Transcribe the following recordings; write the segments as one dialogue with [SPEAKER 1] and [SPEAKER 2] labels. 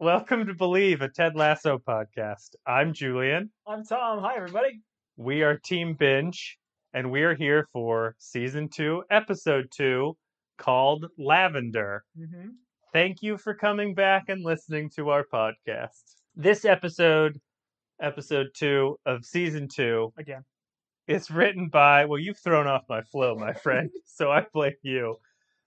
[SPEAKER 1] Welcome to Believe, a Ted Lasso podcast. I'm Julian.
[SPEAKER 2] I'm Tom. Hi, everybody.
[SPEAKER 1] We are Team Binge, and we are here for season two, episode two, called Lavender.
[SPEAKER 2] Mm-hmm.
[SPEAKER 1] Thank you for coming back and listening to our podcast. This episode, episode two of season two,
[SPEAKER 2] Again,
[SPEAKER 1] is written by, well, you've thrown off my flow, my friend, so I blame you.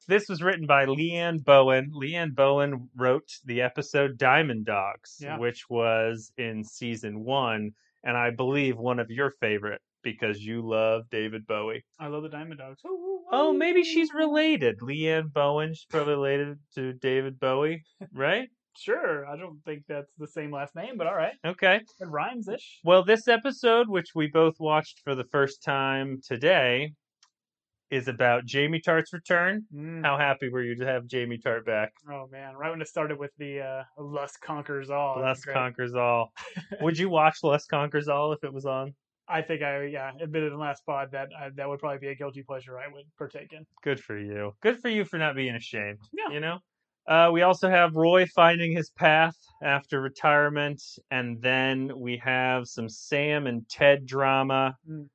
[SPEAKER 1] This was written by Leann Bowen. Leann Bowen wrote the episode Diamond Dogs,
[SPEAKER 2] Yeah.
[SPEAKER 1] which was in season one, and I believe one of your favorite because you love David Bowie.
[SPEAKER 2] I love the Diamond Dogs. Ooh, ooh,
[SPEAKER 1] Oh, maybe she's related. Leann Bowen, she's probably related to David Bowie, right?
[SPEAKER 2] Sure. I don't think that's the same last name, but all right.
[SPEAKER 1] Okay.
[SPEAKER 2] It rhymes ish.
[SPEAKER 1] Well, this episode, which we both watched for the first time today, is about Jamie Tartt's return.
[SPEAKER 2] Mm.
[SPEAKER 1] How happy were you to have Jamie Tartt back?
[SPEAKER 2] Oh, man. Right when it started with the uh, Lust Conquers All.
[SPEAKER 1] Lust. Conquers All. Would you watch Lust Conquers All if it was on?
[SPEAKER 2] I think I, yeah, admitted in the last pod that I, that would probably be a guilty pleasure I would partake in.
[SPEAKER 1] Good for you. Good for you for not being ashamed.
[SPEAKER 2] Yeah.
[SPEAKER 1] You know? Uh, we also have Roy finding his path after retirement, and then we have some Sam and Ted drama,
[SPEAKER 2] Mm.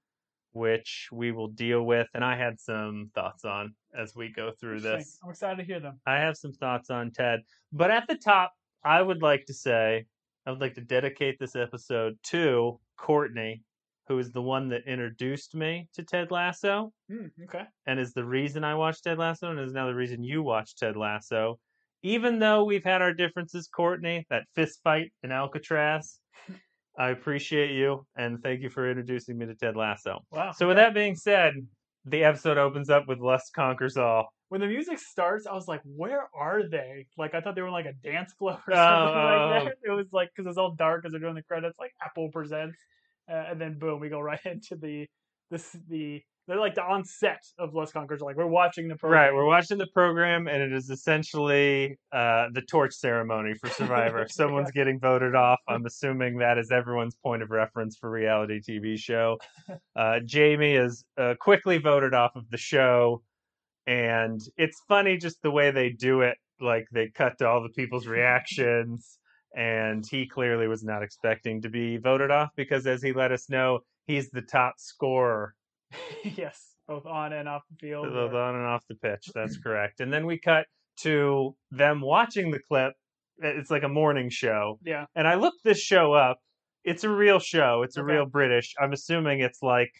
[SPEAKER 1] Which we will deal with. And I had some thoughts on as we go through this.
[SPEAKER 2] I'm excited to hear them.
[SPEAKER 1] I have some thoughts on Ted. But at the top, I would like to say, I would like to dedicate this episode to Courtney, who is the one that introduced me to Ted Lasso
[SPEAKER 2] Mm, okay.
[SPEAKER 1] and is the reason I watched Ted Lasso and is now the reason you watched Ted Lasso. Even though we've had our differences, Courtney, that fist fight in Alcatraz, I appreciate you and thank you for introducing me to Ted Lasso.
[SPEAKER 2] Wow.
[SPEAKER 1] So, with that being said, the episode opens up with Lust Conquers All.
[SPEAKER 2] when the music starts, I was like, "Where are they?" Like I thought they were like a dance club or
[SPEAKER 1] Oh,
[SPEAKER 2] something
[SPEAKER 1] oh.
[SPEAKER 2] like that. It was like because it's all dark as they're doing the credits, like Apple presents, uh, and then boom, we go right into the this the they're like the onset of Lust Conquers. Like we're watching the program.
[SPEAKER 1] Right, we're watching the program, and it is essentially uh, the torch ceremony for Survivor. Someone's getting voted off. I'm assuming that is everyone's point of reference for reality TV show. Uh, Jamie is uh, quickly voted off of the show, and it's funny just the way they do it. Like they cut to all the people's reactions, and he clearly was not expecting to be voted off because, as he let us know, he's the top scorer
[SPEAKER 2] yes, both on and off the field.
[SPEAKER 1] both
[SPEAKER 2] or-
[SPEAKER 1] on and off the pitch. That's correct. And then we cut to them watching the clip. It's like a morning show.
[SPEAKER 2] yeah,
[SPEAKER 1] And I looked this show up. It's a real show. It's a
[SPEAKER 2] Okay.
[SPEAKER 1] real British. I'm assuming it's like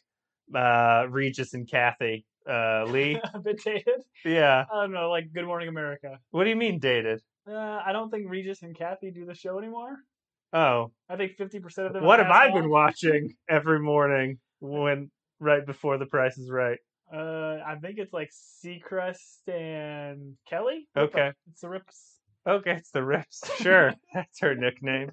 [SPEAKER 1] uh, Regis and Kathie uh, Lee.
[SPEAKER 2] a bit dated.
[SPEAKER 1] yeah.
[SPEAKER 2] I don't know, like Good Morning America.
[SPEAKER 1] What do you mean dated?
[SPEAKER 2] Uh, I don't think Regis and Kathie do the show anymore.
[SPEAKER 1] Oh,
[SPEAKER 2] I think fifty percent of them.
[SPEAKER 1] what have I been watching every morning when right before The Price is Right?
[SPEAKER 2] Uh, I think it's like Seacrest and Kelly.
[SPEAKER 1] Okay.
[SPEAKER 2] it's the Rips.
[SPEAKER 1] Okay, it's the Rips. Sure, that's her nickname.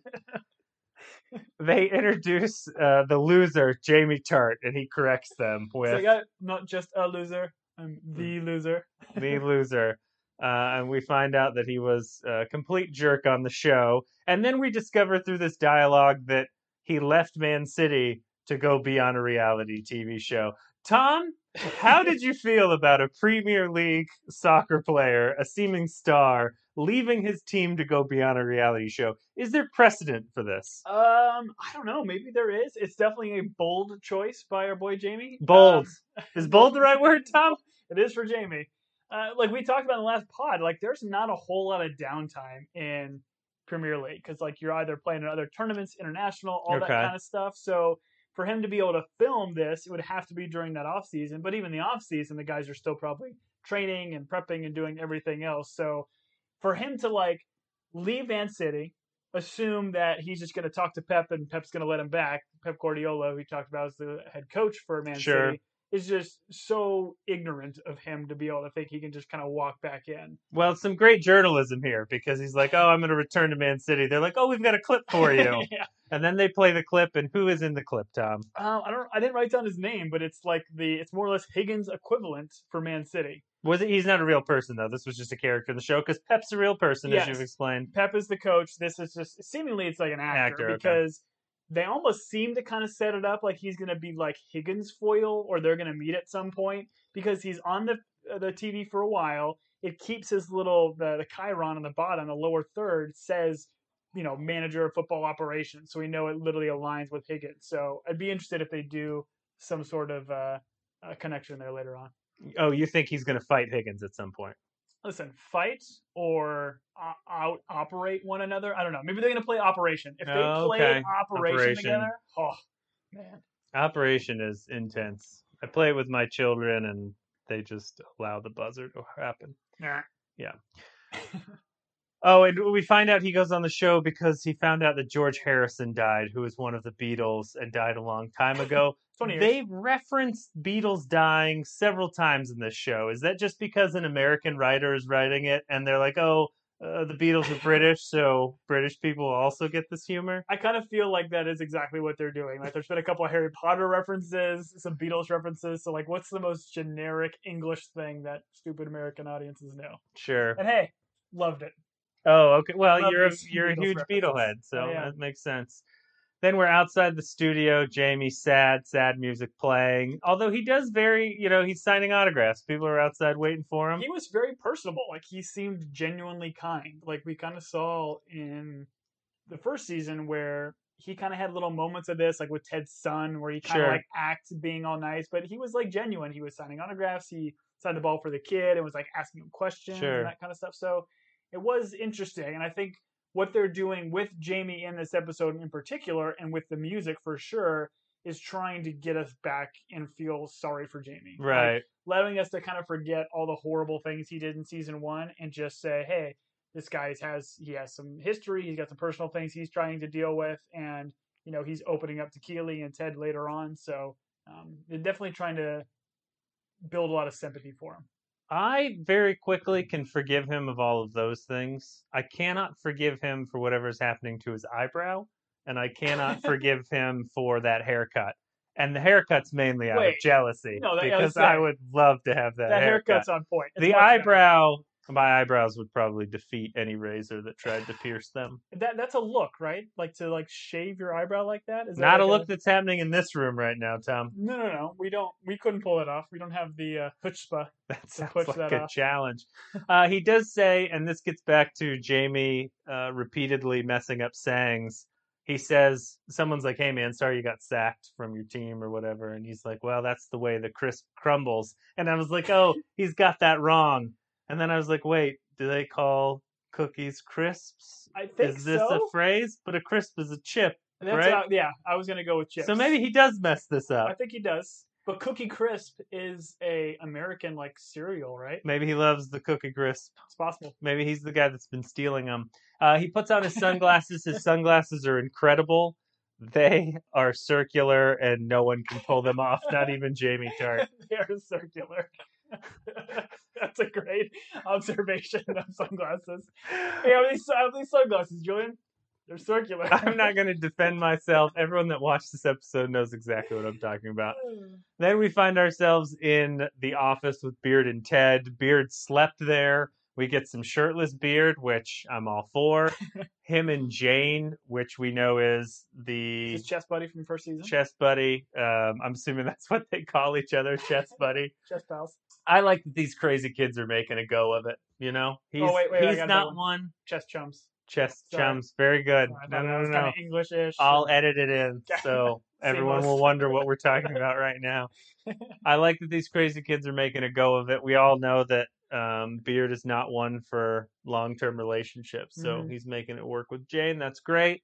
[SPEAKER 1] They introduce uh, the loser, Jamie Tartt, and he corrects them with
[SPEAKER 2] got not just a loser, I'm the
[SPEAKER 1] Hmm.
[SPEAKER 2] loser.
[SPEAKER 1] the loser. Uh, and we find out that he was a complete jerk on the show. And then we discover through this dialogue that he left Man City to go be on a reality TV show. Tom, how did you feel about a Premier League soccer player, a seeming star, leaving his team to go be on a reality show? Is there precedent for this?
[SPEAKER 2] Um, I don't know. Maybe there is. It's definitely a bold choice by our boy Jamie.
[SPEAKER 1] Bold.
[SPEAKER 2] Um,
[SPEAKER 1] Is bold the right word, Tom?
[SPEAKER 2] It is for Jamie. Uh, like we talked about in the last pod, like there's not a whole lot of downtime in Premier League because like you're either playing in other tournaments, international, all that kind of stuff. So for him to be able to film this, it would have to be during that off season. But even the off season, the guys are still probably training and prepping and doing everything else. So for him to like leave Man City, assume that he's just going to talk to Pep and Pep's going to let him back. Pep Guardiola, who we talked about as the head coach for Man
[SPEAKER 1] Sure.
[SPEAKER 2] City, is just so ignorant of him to be able to think he can just kind of walk back in.
[SPEAKER 1] Well, it's some great journalism here because he's like, "Oh, I'm going to return to Man City." They're like, "Oh, we've got a clip for you,"
[SPEAKER 2] yeah.
[SPEAKER 1] and then they play the clip. And who is in the clip, Tom?
[SPEAKER 2] Um, I don't. I didn't write down his name, but it's like the. It's more or less Higgins equivalent for Man City.
[SPEAKER 1] Was it? He's not a real person though. This was just a character in the show because Pep's a real person, as you've explained.
[SPEAKER 2] Pep is the coach. This is just seemingly it's like an actor,
[SPEAKER 1] Actor, okay.
[SPEAKER 2] They almost seem to kind of set it up like he's going to be like Higgins foil or they're going to meet at some point because he's on the uh, the TV for a while. It keeps his little the, the Chiron on the bottom, the lower third says you know, manager of football operations. So we know it literally aligns with Higgins. So I'd be interested if they do some sort of uh, uh connection there later on.
[SPEAKER 1] Oh, you think he's going to fight Higgins at some point?
[SPEAKER 2] Listen, fight or o- out operate one another. I don't know. Maybe they're going to play Operation. If they
[SPEAKER 1] Oh,
[SPEAKER 2] play
[SPEAKER 1] okay.
[SPEAKER 2] Operation,
[SPEAKER 1] Operation.
[SPEAKER 2] together, oh man,
[SPEAKER 1] Operation is intense. I play it with my children, and they just allow the buzzer to happen.
[SPEAKER 2] nah.
[SPEAKER 1] Oh, and we find out he goes on the show because he found out that George Harrison died, who was one of the Beatles and died a long time ago.
[SPEAKER 2] twenty years.
[SPEAKER 1] They've referenced Beatles dying several times in this show. Is that just because an American writer is writing it and they're like, oh, uh, the Beatles are British, so British people also get this humor?
[SPEAKER 2] I kind of feel like that is exactly what they're doing. Like, there's been a couple of Harry Potter references, some Beatles references. So, like, what's the most generic English thing that stupid American audiences know?
[SPEAKER 1] Sure.
[SPEAKER 2] And hey, loved it.
[SPEAKER 1] Oh, okay. Well, you're a, you're a huge. Beatlehead, so oh,
[SPEAKER 2] I am.
[SPEAKER 1] that makes sense. Then we're outside the studio. Jamie's sad, sad music playing. Although he does very, you know, he's signing autographs. People are outside waiting for him.
[SPEAKER 2] He was very personable. Like, he seemed genuinely kind. Like, we kind of saw in the first season where he kind of had little moments of this, like with Ted's son, where he kind of
[SPEAKER 1] Sure.
[SPEAKER 2] like acts being all nice, but he was like genuine. He was signing autographs. He signed the ball for the kid and was like asking him questions
[SPEAKER 1] Sure.
[SPEAKER 2] and that kind of stuff. So it was interesting. And I think what they're doing with Jamie in this episode in particular and with the music for sure is trying to get us back and feel sorry for Jamie. Like,
[SPEAKER 1] Right.
[SPEAKER 2] allowing us to kind of forget all the horrible things he did in season one and just say, hey, this guy has he has some history, he's got some personal things he's trying to deal with, and you know he's opening up to Keeley and Ted later on. So um, they're definitely trying to build a lot of sympathy for him.
[SPEAKER 1] I very quickly can forgive him of all of those things. I cannot forgive him for whatever's happening to his eyebrow, and I cannot forgive him for that haircut. And the haircut's mainly out of jealousy
[SPEAKER 2] No, that-
[SPEAKER 1] because I would love to have that,
[SPEAKER 2] That,
[SPEAKER 1] haircut.
[SPEAKER 2] haircut's on point. It's
[SPEAKER 1] the
[SPEAKER 2] much better.
[SPEAKER 1] eyebrow, my eyebrows would probably defeat any razor that tried to pierce them.
[SPEAKER 2] That that's a look, right? Like to like shave your eyebrow like that. Is that
[SPEAKER 1] Not a
[SPEAKER 2] like
[SPEAKER 1] look that's happening in this room right now, Tom.
[SPEAKER 2] No, no, no. We don't. We couldn't pull it off. We don't have the uh, chutzpah.
[SPEAKER 1] That sounds
[SPEAKER 2] push
[SPEAKER 1] like
[SPEAKER 2] that
[SPEAKER 1] a
[SPEAKER 2] off.
[SPEAKER 1] challenge. Uh, he does say, and this gets back to Jamie uh, repeatedly messing up sayings. He says, someone's like, hey man, sorry you got sacked from your team or whatever. And he's like, well, that's the way the crisp crumbles. And I was like, oh, he's got that wrong. And then I was like, wait, do they call cookies crisps?
[SPEAKER 2] I think
[SPEAKER 1] Is this
[SPEAKER 2] so.
[SPEAKER 1] a phrase? But a crisp is a chip.
[SPEAKER 2] That's
[SPEAKER 1] right?
[SPEAKER 2] how- yeah, I was gonna go with chips.
[SPEAKER 1] So maybe he does mess this up.
[SPEAKER 2] I think he does. But Cookie Crisp is a American like cereal, right?
[SPEAKER 1] Maybe he loves the cookie crisp.
[SPEAKER 2] It's possible.
[SPEAKER 1] Maybe he's the guy that's been stealing them. Uh, he puts on his sunglasses. his sunglasses are incredible. They are circular and no one can pull them off, not even Jamie Tartt.
[SPEAKER 2] they are circular. That's a great observation of sunglasses. Hey, how these, these sunglasses, Julian? They're circular.
[SPEAKER 1] I'm not going to defend myself. Everyone that watched this episode knows exactly what I'm talking about. Then we find ourselves in the office with Beard and Ted. Beard slept there. We get some shirtless Beard, which I'm all for. Him and Jane, which we know is the
[SPEAKER 2] His chest buddy from the first season.
[SPEAKER 1] chest buddy. Um, I'm assuming that's what they call each other, chest buddy.
[SPEAKER 2] Chest pals.
[SPEAKER 1] I like that these crazy kids are making a go of it. You know, he's
[SPEAKER 2] Oh, wait, wait, I
[SPEAKER 1] not
[SPEAKER 2] that
[SPEAKER 1] one.
[SPEAKER 2] Chest chums.
[SPEAKER 1] Chest
[SPEAKER 2] Sorry.
[SPEAKER 1] chums, very good. No, no, no, no.
[SPEAKER 2] English-ish.
[SPEAKER 1] I'll edit it in so everyone will wonder what we're talking about right now. I like that these crazy kids are making a go of it. We all know that um, Beard is not one for long term relationships, so
[SPEAKER 2] Mhm.
[SPEAKER 1] he's making it work with Jane. That's great.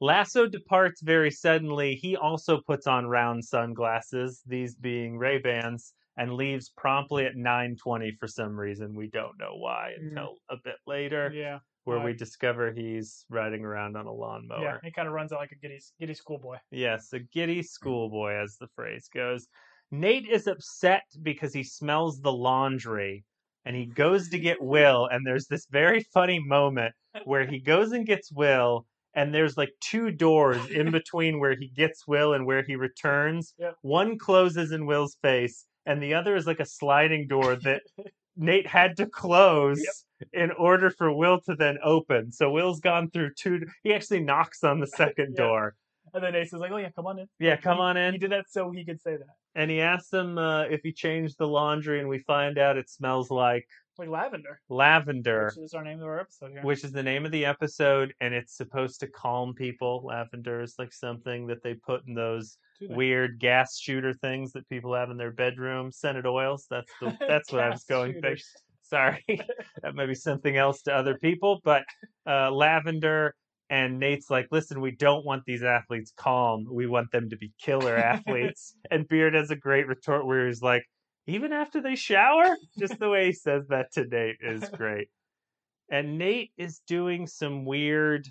[SPEAKER 1] Lasso departs very suddenly. He also puts on round sunglasses, these being Ray Bans, and leaves promptly at 9:20 for some reason. We don't know why
[SPEAKER 2] Mm.
[SPEAKER 1] until a bit later,
[SPEAKER 2] yeah,
[SPEAKER 1] where
[SPEAKER 2] uh,
[SPEAKER 1] we discover he's riding around on a lawnmower.
[SPEAKER 2] yeah. He kind of runs out like a giddy, giddy schoolboy.
[SPEAKER 1] Yes, a giddy schoolboy, as the phrase goes. Nate is upset because he smells the laundry and he goes to get Will. And there's this very funny moment where he goes and gets Will, and there's like two doors in between where he gets Will and where he returns.
[SPEAKER 2] Yep.
[SPEAKER 1] One closes in Will's face, and the other is like a sliding door that Nate had to close. In order for Will to then open. So Will's gone through two. He actually knocks on the second
[SPEAKER 2] Yeah.
[SPEAKER 1] door.
[SPEAKER 2] And then Nate is like, "Oh yeah, come on in."
[SPEAKER 1] Yeah, come
[SPEAKER 2] He-
[SPEAKER 1] on in.
[SPEAKER 2] He did that so he could say that.
[SPEAKER 1] and he asks him uh, if he changed the laundry, and we find out it smells like
[SPEAKER 2] like lavender,
[SPEAKER 1] Lavender,
[SPEAKER 2] which is our name of our episode here.
[SPEAKER 1] which is the name of the episode, and it's supposed to calm people. Lavender is like something that they put in those? Weird gas shooter things that people have in their bedroom. Scented oils. That's the that's what I was going.
[SPEAKER 2] Shooters.
[SPEAKER 1] Sorry, that might be something else to other people, but uh, lavender. And Nate's like, listen, we don't want these athletes calm. We want them to be killer athletes. and Beard has a great retort where he's like, even after they shower? Just the way he says that to Nate is great. And Nate is doing some weird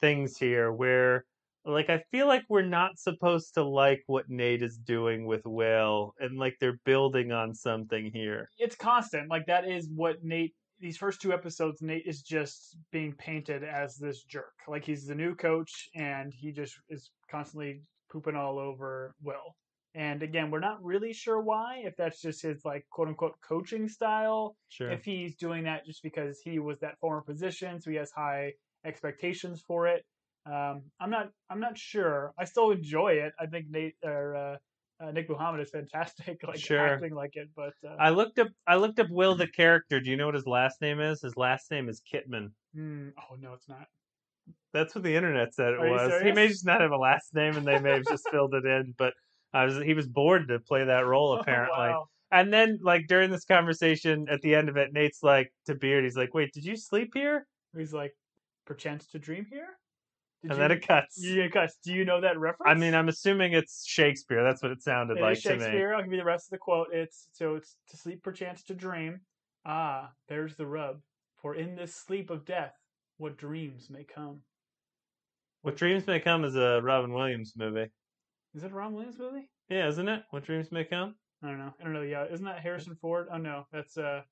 [SPEAKER 1] things here where, like, I feel like we're not supposed to like what Nate is doing with Will. And, like, they're building on something here.
[SPEAKER 2] it's constant. Like that is what Nate. These first two episodes, Nate is just being painted as this jerk. Like he's the new coach, and he just is constantly pooping all over Will. And again, we're not really sure why. If that's just his like quote unquote coaching style,
[SPEAKER 1] Sure.
[SPEAKER 2] if he's doing that just because he was that former position, so he has high expectations for it. Um, I'm not. I'm not sure. I still enjoy it. I think Nate or uh, uh, Nick Mohammed is fantastic, like
[SPEAKER 1] Sure.
[SPEAKER 2] acting like it. But uh,
[SPEAKER 1] I looked up. I looked up Will the character. Do you know what his last name is? His last name is Kitman.
[SPEAKER 2] hmm, oh no, it's not.
[SPEAKER 1] That's what the internet said it
[SPEAKER 2] Are
[SPEAKER 1] was. He may just not have a last name, and they may have just filled it in. But I was. He was bored to play that role apparently.
[SPEAKER 2] wow.
[SPEAKER 1] And then, like during this conversation, at the end of it, Nate's like to Beard, he's like, "Wait, did you sleep here?"
[SPEAKER 2] He's like, perchance to dream here. Did
[SPEAKER 1] and
[SPEAKER 2] you,
[SPEAKER 1] then it cuts.
[SPEAKER 2] Yeah, cuts. Do you know that reference?
[SPEAKER 1] I mean, I'm assuming it's Shakespeare. That's what it sounded
[SPEAKER 2] It
[SPEAKER 1] like to me.
[SPEAKER 2] Shakespeare. I'll give you the rest of the quote. It's so it's to sleep perchance to dream. Ah, there's the rub. For in this sleep of death, what dreams may come.
[SPEAKER 1] What Dreams May Come is a Robin Williams movie.
[SPEAKER 2] Is it a Ron Williams movie?
[SPEAKER 1] Yeah, isn't it? What Dreams May Come?
[SPEAKER 2] I don't know. I don't know. Yeah, isn't that Harrison Ford? Oh no, that's uh,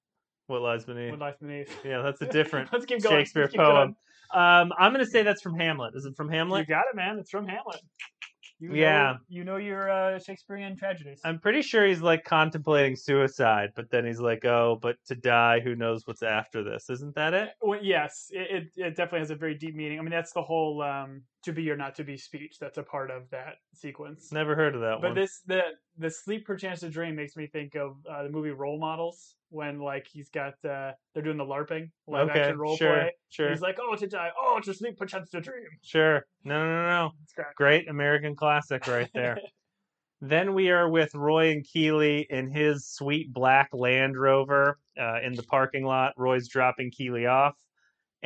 [SPEAKER 1] What Lies Beneath?
[SPEAKER 2] What Lies Beneath.
[SPEAKER 1] Yeah, that's a different
[SPEAKER 2] Let's keep going.
[SPEAKER 1] Shakespeare
[SPEAKER 2] Let's keep
[SPEAKER 1] poem. Um, I'm gonna say that's from Hamlet. Is it from
[SPEAKER 2] Hamlet? You got it, man. It's from Hamlet. You know,
[SPEAKER 1] Yeah.
[SPEAKER 2] you know your uh, Shakespearean tragedies.
[SPEAKER 1] I'm pretty sure he's like contemplating suicide, but then he's like, "Oh, but to die, who knows what's after this?" Isn't that it?
[SPEAKER 2] Well, yes, it, it, it definitely has a very deep meaning. I mean, that's the whole um, "to be or not to be" speech. That's a part of that sequence.
[SPEAKER 1] Never heard of that
[SPEAKER 2] But
[SPEAKER 1] one.
[SPEAKER 2] But this the the sleep perchance to dream makes me think of uh, the movie Role Models when like he's got uh, they're doing the LARPing live
[SPEAKER 1] okay,
[SPEAKER 2] action role
[SPEAKER 1] sure,
[SPEAKER 2] play.
[SPEAKER 1] sure,
[SPEAKER 2] He's like, oh, to die, oh, to sleep perchance to dream.
[SPEAKER 1] sure. No, no, no, no.
[SPEAKER 2] It's great.
[SPEAKER 1] Great American classic right there. then we are with Roy and Keeley in his sweet black Land Rover uh, in the parking lot. Roy's dropping Keeley off.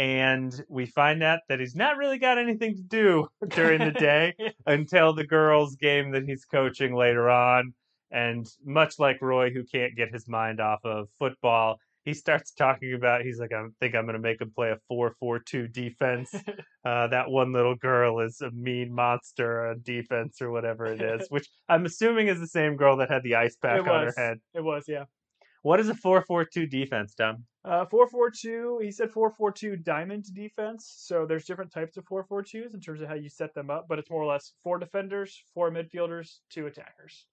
[SPEAKER 1] And we find out that he's not really got anything to do during the day until the girls' game that he's coaching later on. And much like Roy, who can't get his mind off of football, he starts talking about. He's like, "I think I'm going to make him play a four-four-two defense." uh, that one little girl is a mean monster on defense or whatever it is, which I'm assuming is the same girl that had the ice pack
[SPEAKER 2] it
[SPEAKER 1] on
[SPEAKER 2] was.
[SPEAKER 1] her head.
[SPEAKER 2] It was, yeah.
[SPEAKER 1] What is a four-four-two defense, Tom?
[SPEAKER 2] Uh, four four two. He said four four two diamond defense. So there's different types of four four twos in terms of how you set them up, but it's more or less four defenders, four midfielders, two attackers,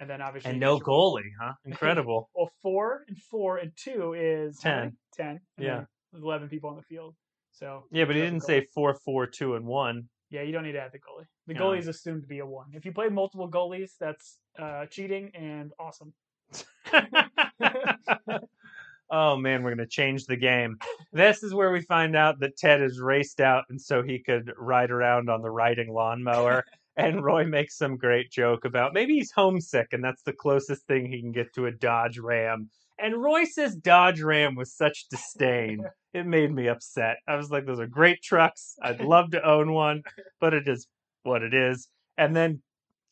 [SPEAKER 2] and then obviously
[SPEAKER 1] And no goalie, huh? Incredible.
[SPEAKER 2] Well, four and four and two is
[SPEAKER 1] Ten.
[SPEAKER 2] Ten.
[SPEAKER 1] Yeah.
[SPEAKER 2] eleven people on the field. So
[SPEAKER 1] yeah, but he didn't say
[SPEAKER 2] goalie.
[SPEAKER 1] four-four-two and one.
[SPEAKER 2] Yeah, you don't need to add the goalie. The goalie is assumed to be a one. If you play multiple goalies, that's uh, cheating and awesome.
[SPEAKER 1] oh man, we're gonna change the game. This is where we find out that Ted is raced out, and so he could ride around on the riding lawnmower. and Roy makes some great joke about maybe he's homesick, and that's the closest thing he can get to a Dodge Ram. And Roy says Dodge Ram with such disdain. It made me upset. I was like, those are great trucks. I'd love to own one, but it is what it is. And then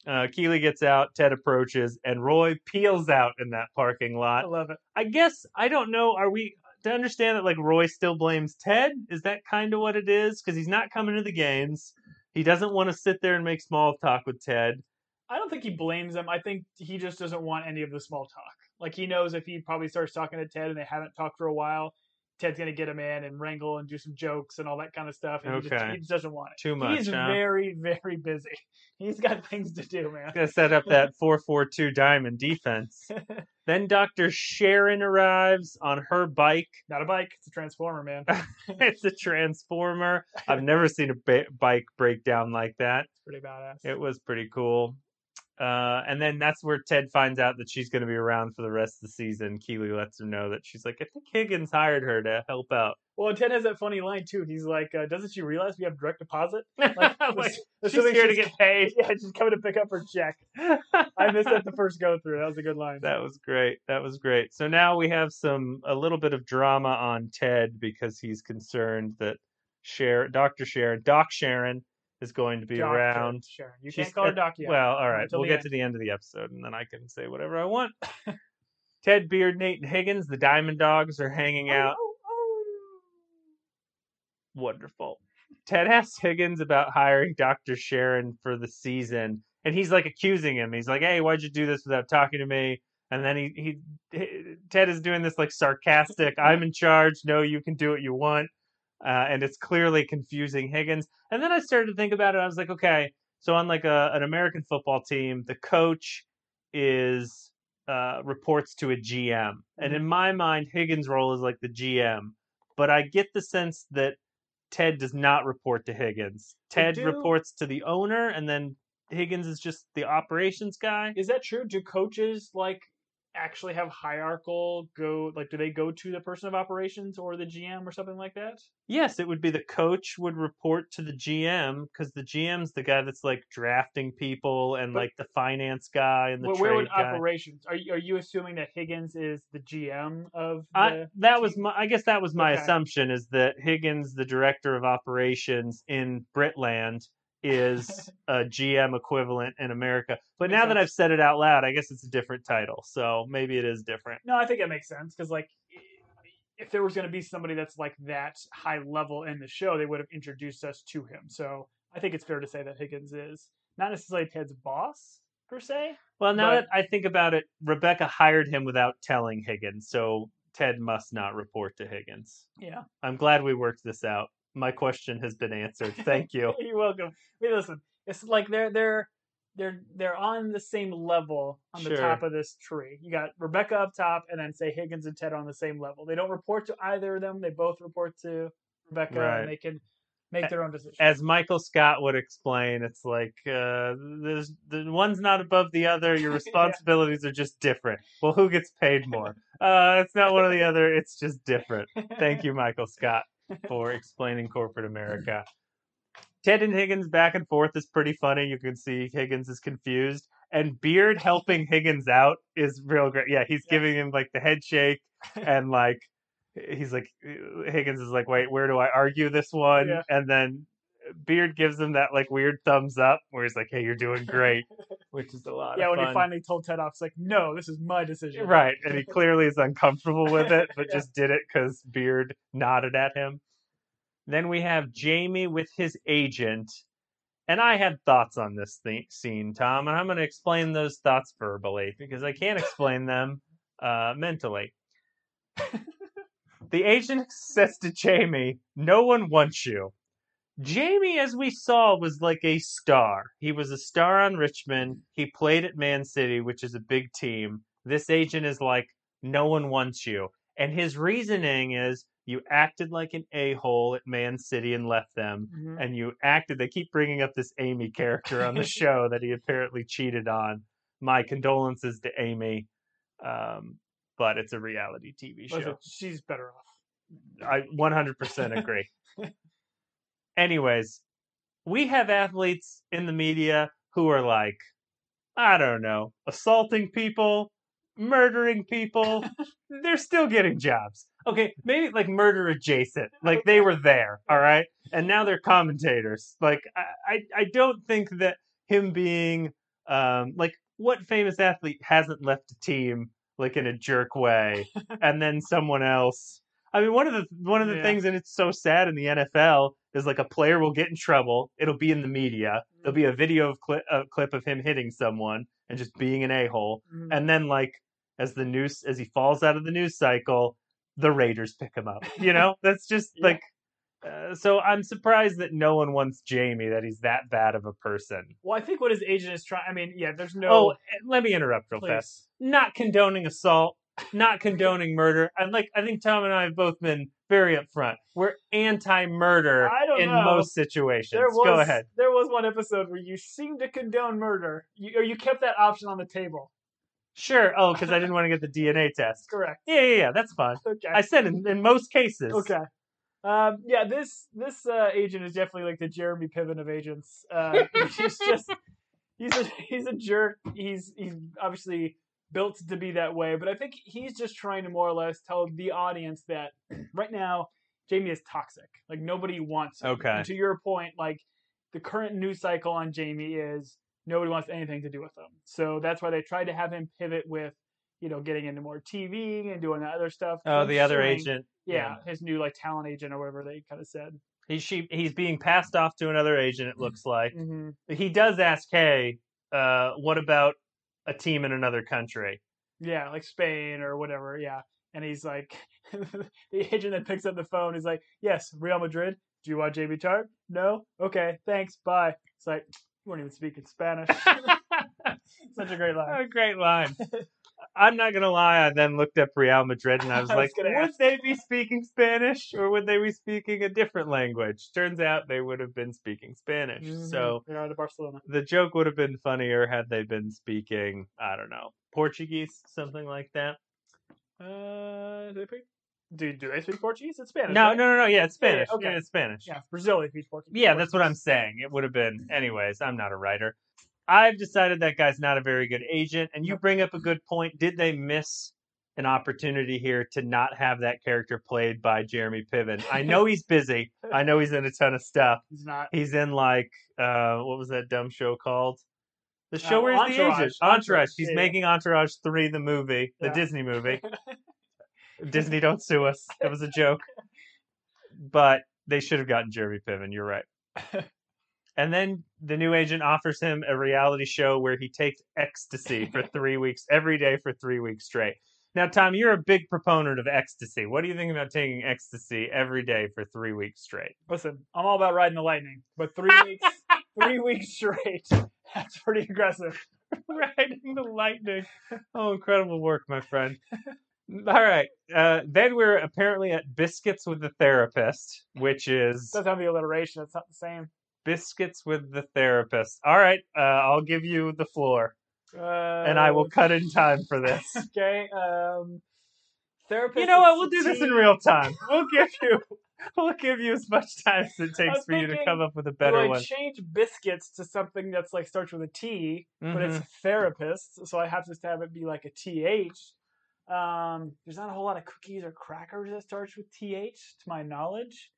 [SPEAKER 1] uh, Keeley gets out, Ted approaches, and Roy peels out in that parking lot.
[SPEAKER 2] I love it.
[SPEAKER 1] I guess I don't know. Are we to understand that like Roy still blames Ted? Is that kind of what it is? Because he's not coming to the games. He doesn't want to sit there and make small talk with Ted.
[SPEAKER 2] I don't think he blames him. I think he just doesn't want any of the small talk. Like he knows if he probably starts talking to Ted and they haven't talked for a while, Ted's gonna get him in and wrangle and do some jokes and all that kind of stuff. And he, just,
[SPEAKER 1] Okay.
[SPEAKER 2] he just doesn't want it.
[SPEAKER 1] Too much,
[SPEAKER 2] He's
[SPEAKER 1] huh?
[SPEAKER 2] very, very busy. He's got things to do, man.
[SPEAKER 1] Gonna set up that four four two diamond defense. then Doctor Sharon arrives on her bike.
[SPEAKER 2] Not a bike. It's a transformer, man.
[SPEAKER 1] it's a transformer. I've never seen a ba- bike break down like that.
[SPEAKER 2] Pretty badass.
[SPEAKER 1] It was pretty cool. Uh, and then that's where Ted finds out that she's going to be around for the rest of the season. Keeley lets him know that she's like, I think Higgins hired her to help out.
[SPEAKER 2] Well, Ted has that funny line too. He's like, uh, "Doesn't she realize we have direct deposit? Like,
[SPEAKER 1] Like, she's here to get paid.
[SPEAKER 2] Yeah, she's coming to pick up her check. I missed that the first go through. That was a good line.
[SPEAKER 1] That was great. That was great. So now we have some a little bit of drama on Ted because he's concerned that Sharon, Doctor Sharon, Doc Sharon is going to be
[SPEAKER 2] Doc
[SPEAKER 1] around.
[SPEAKER 2] Sharon. You
[SPEAKER 1] She's
[SPEAKER 2] can't call her Doc yet.
[SPEAKER 1] Well, all right. We'll get
[SPEAKER 2] end.
[SPEAKER 1] to the end of the episode, and then I can say whatever I want. Ted Beard, Nate, and Higgins, the Diamond Dogs, are hanging oh, out.
[SPEAKER 2] Oh, oh,
[SPEAKER 1] Wonderful. Ted asks Higgins about hiring Dr. Sharon for the season, and he's like accusing him. He's like, "Hey, why'd you do this without talking to me?" And then he, he, he Ted is doing this like sarcastic, "I'm in charge. No, you can do what you want," uh, and it's clearly confusing Higgins. And then I started to think about it. I was like, okay, so on like a, an American football team, the coach is uh, reports to a GM, and in my mind, Higgins' role is like the GM. But I get the sense that Ted does not report to Higgins. Ted
[SPEAKER 2] do.
[SPEAKER 1] reports to the owner, and then Higgins is just the operations guy.
[SPEAKER 2] Is that true? Do coaches like actually have hierarchical go like do they go to the person of operations or the GM or something like that?
[SPEAKER 1] Yes, it would be the coach would report to the GM because the GM's the guy that's like drafting people and
[SPEAKER 2] But-
[SPEAKER 1] like the finance guy and the trade
[SPEAKER 2] where would
[SPEAKER 1] guy.
[SPEAKER 2] operations? Are you, are you assuming that Higgins is the GM of the
[SPEAKER 1] I, that was my, I guess that was my
[SPEAKER 2] Okay.
[SPEAKER 1] assumption is that Higgins, the director of operations in Britland, is a GM equivalent in America. But now that. I've said it out loud, I guess it's a different title. So maybe it is different.
[SPEAKER 2] No, I think it makes sense because like if there was going to be somebody that's like that high level in the show, they would have introduced us to him. So I think it's fair to say that Higgins is not necessarily Ted's boss per se.
[SPEAKER 1] Well, now
[SPEAKER 2] But-
[SPEAKER 1] that I think about it, Rebecca hired him without telling Higgins, so Ted must not report to Higgins.
[SPEAKER 2] Yeah,
[SPEAKER 1] I'm glad we worked this out. My question has been answered. Thank you.
[SPEAKER 2] you're welcome. I mean, listen, it's like they're they're they're they're on the same level on the
[SPEAKER 1] Sure.
[SPEAKER 2] top of this tree. You got Rebecca up top, and then say Higgins and Ted are on the same level. They don't report to either of them. They both report to Rebecca,
[SPEAKER 1] Right.
[SPEAKER 2] and they can make their own decisions.
[SPEAKER 1] As Michael Scott would explain, it's like uh, there's the one's not above the other. Your
[SPEAKER 2] Yeah.
[SPEAKER 1] responsibilities are just different. Well, who gets paid more? Uh, it's not one or the other. It's just different. Thank you, Michael Scott, for explaining corporate America. Ted and Higgins back and forth is pretty funny. You can see Higgins is confused, and Beard helping Higgins out is real great. Yeah, he's
[SPEAKER 2] Yeah.
[SPEAKER 1] giving him like the head shake, and like he's like Higgins is like, wait, where do I argue this one?
[SPEAKER 2] Yeah.
[SPEAKER 1] And then Beard gives him that like weird thumbs up, where he's like, hey, you're doing great, which is a lot.
[SPEAKER 2] yeah, when
[SPEAKER 1] fun.
[SPEAKER 2] he finally told Ted off, it's like, no, this is my decision.
[SPEAKER 1] Right, and he clearly is uncomfortable with it, but
[SPEAKER 2] Yeah.
[SPEAKER 1] just did it because Beard nodded at him. Then we have Jamie with his agent, and I had thoughts on this th- scene, Tom, and I'm going to explain those thoughts verbally because I can't explain them uh, mentally. the agent says to Jamie, "No one wants you." Jamie, as we saw, was like a star. He was a star on Richmond. He played at Man City, which is a big team. This agent is like, no one wants you. And his reasoning is you acted like an a hole at Man City and left them.
[SPEAKER 2] Mhm.
[SPEAKER 1] And you acted, they keep bringing up this Amy character on the show that he apparently cheated on. My condolences to Amy. Um, but it's a reality TV show.
[SPEAKER 2] Listen, she's better off.
[SPEAKER 1] I 100% agree. Anyways, we have athletes in the media who are like, I don't know, assaulting people, murdering people. They're still getting jobs. Okay, maybe like murder adjacent. Like they were there, all right? And now they're commentators. Like I I, I don't think that him being um like what famous athlete hasn't left a team like in a jerk way and then someone else I mean, one of the one of the
[SPEAKER 2] Yeah.
[SPEAKER 1] things, and it's so sad in the NFL, is like a player will get in trouble. It'll be in the media. There'll be a video of clip, a clip of him hitting someone and just being an a hole.
[SPEAKER 2] Mhm.
[SPEAKER 1] And then, like as the news as he falls out of the news cycle, the Raiders pick him up. You know, that's just
[SPEAKER 2] Yeah.
[SPEAKER 1] like. Uh, so I'm surprised that no one wants Jamie. That he's that bad of a person.
[SPEAKER 2] Well, I think what his agent is trying. I mean, yeah, there's no.
[SPEAKER 1] Oh, let me interrupt real
[SPEAKER 2] please.
[SPEAKER 1] fast. Not condoning assault, not condoning murder. And like I think Tom and I have both been very upfront. We're anti-murder in
[SPEAKER 2] know.
[SPEAKER 1] most situations.
[SPEAKER 2] There was
[SPEAKER 1] Go ahead.
[SPEAKER 2] there was one episode where you seemed to condone murder, you, or you kept that option on the table.
[SPEAKER 1] Sure. Oh, because I didn't want to get the DNA test.
[SPEAKER 2] Correct.
[SPEAKER 1] Yeah, yeah, yeah. That's fine.
[SPEAKER 2] Okay.
[SPEAKER 1] I said in, in most cases.
[SPEAKER 2] Okay. Um, yeah, this this uh, agent is definitely like the Jeremy Piven of agents. Uh, he's just he's a he's a jerk. He's he's obviously built to be that way, but I think he's just trying to more or less tell the audience that right now Jamie is toxic. Like nobody wants him.
[SPEAKER 1] Okay.
[SPEAKER 2] And to your point, like the current news cycle on Jamie is nobody wants anything to do with him. So that's why they tried to have him pivot with you know getting into more TV and doing that other stuff.
[SPEAKER 1] Oh, the other agent.
[SPEAKER 2] yeah, his new like talent agent or whatever they kind of said.
[SPEAKER 1] He's she, he's being passed off to another agent. It looks like
[SPEAKER 2] Mm-hmm.
[SPEAKER 1] he does ask, "Hey, uh, what about a team in another country?"
[SPEAKER 2] Yeah, like Spain or whatever. Yeah, and he's like, the agent that picks up the phone is like, "Yes, Real Madrid. Do you want JB Tart? No. Okay, thanks. Bye." It's like you weren't even speaking Spanish. Such a great line.
[SPEAKER 1] A great line. I'm not gonna lie. I then looked up Real Madrid and I was
[SPEAKER 2] I was
[SPEAKER 1] like, would
[SPEAKER 2] ask.
[SPEAKER 1] they be speaking Spanish or would they be speaking a different language? Turns out they would have been speaking Spanish. So
[SPEAKER 2] they're out of Barcelona.
[SPEAKER 1] the joke would have been funnier had they been speaking, I don't know, Portuguese, something like that.
[SPEAKER 2] Uh, do they speak? Do, do they speak Portuguese? It's Spanish.
[SPEAKER 1] No,
[SPEAKER 2] right?
[SPEAKER 1] no, no, no. Yeah, it's
[SPEAKER 2] Yeah, yeah,
[SPEAKER 1] Spanish.
[SPEAKER 2] okay.
[SPEAKER 1] Yeah, it's Spanish.
[SPEAKER 2] Yeah, Brazil they speak Portuguese.
[SPEAKER 1] Yeah, that's what I'm saying. It would have been. Anyways, I'm not a writer. I've decided that guy's not a very good agent. And you bring up a good point. Did they miss an opportunity here to not have that character played by Jeremy Piven? I know he's busy. I know he's in a ton of stuff.
[SPEAKER 2] He's not.
[SPEAKER 1] He's in like uh what was that dumb show called? The show
[SPEAKER 2] Uh,
[SPEAKER 1] where he's the
[SPEAKER 2] Entourage.
[SPEAKER 1] agent.
[SPEAKER 2] Entourage,
[SPEAKER 1] Entourage. He's
[SPEAKER 2] yeah,
[SPEAKER 1] making Entourage 3 the movie, the
[SPEAKER 2] Yeah.
[SPEAKER 1] Disney movie. Disney don't sue us. It was a joke. But they should have gotten Jeremy Piven, you're right. And then the new agent offers him a reality show where he takes ecstasy for three weeks, every day for three weeks straight. Now, Tom, you're a big proponent of ecstasy. What do you think about taking ecstasy every day for three weeks straight?
[SPEAKER 2] Listen, I'm all about riding the lightning, but three weeks, three weeks straight, that's pretty aggressive.
[SPEAKER 1] Riding the lightning. Oh, incredible work, my friend. All right. Uh, then we're apparently at Biscuits with the Therapist, which is
[SPEAKER 2] Doesn't have the alliteration. It's not the same.
[SPEAKER 1] Biscuits with the Therapist. All right. Uh, I'll give you the floor,
[SPEAKER 2] Uh,
[SPEAKER 1] and I will cut in time for this.
[SPEAKER 2] Okay. Um, therapist.
[SPEAKER 1] You know what? We'll do this in real time. We'll give you we'll give you as much time as it takes for you to
[SPEAKER 2] thinking,
[SPEAKER 1] come up with a
[SPEAKER 2] Do
[SPEAKER 1] better
[SPEAKER 2] I
[SPEAKER 1] one.
[SPEAKER 2] change biscuits to something that's like starts with a T, but it's
[SPEAKER 1] Mhm.
[SPEAKER 2] therapist, so I have to just have it be like a TH. Um, there's not a whole lot of cookies or crackers that starts with TH, to my knowledge.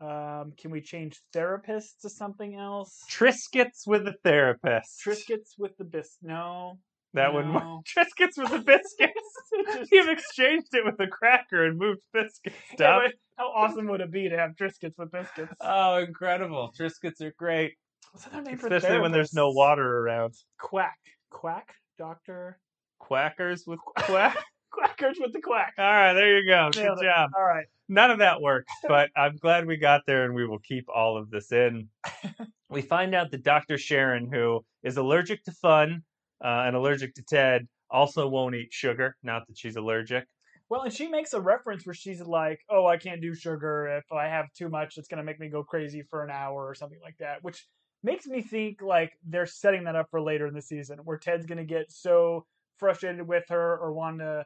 [SPEAKER 2] Um, can we change therapist to something else?
[SPEAKER 1] Triscuits with the Therapist.
[SPEAKER 2] Triscuits with the bis. No.
[SPEAKER 1] That wouldn't work. Triscuits with the biscuits. You've exchanged it with a cracker and moved biscuits.
[SPEAKER 2] Yeah,
[SPEAKER 1] Tom.
[SPEAKER 2] how awesome would it be to have Triscuits with biscuits?
[SPEAKER 1] Oh, incredible! Triscuits are great,
[SPEAKER 2] What's another name for
[SPEAKER 1] especially when there's no water around.
[SPEAKER 2] Quack. Quack? Doctor?
[SPEAKER 1] Quackers with quack.
[SPEAKER 2] Quackers with the quack.
[SPEAKER 1] All right, there you go. Good
[SPEAKER 2] it.
[SPEAKER 1] job.
[SPEAKER 2] All right.
[SPEAKER 1] None of that worked, but I'm glad we got there, and we will keep all of this in. we find out that Dr. Sharon, who is allergic to fun uh, and allergic to Ted, also won't eat sugar. Not that she's allergic.
[SPEAKER 2] Well, and she makes a reference where she's like, "Oh, I can't do sugar. If I have too much, it's gonna make me go crazy for an hour or something like that." Which makes me think like they're setting that up for later in the season, where Ted's gonna get so frustrated with her or want to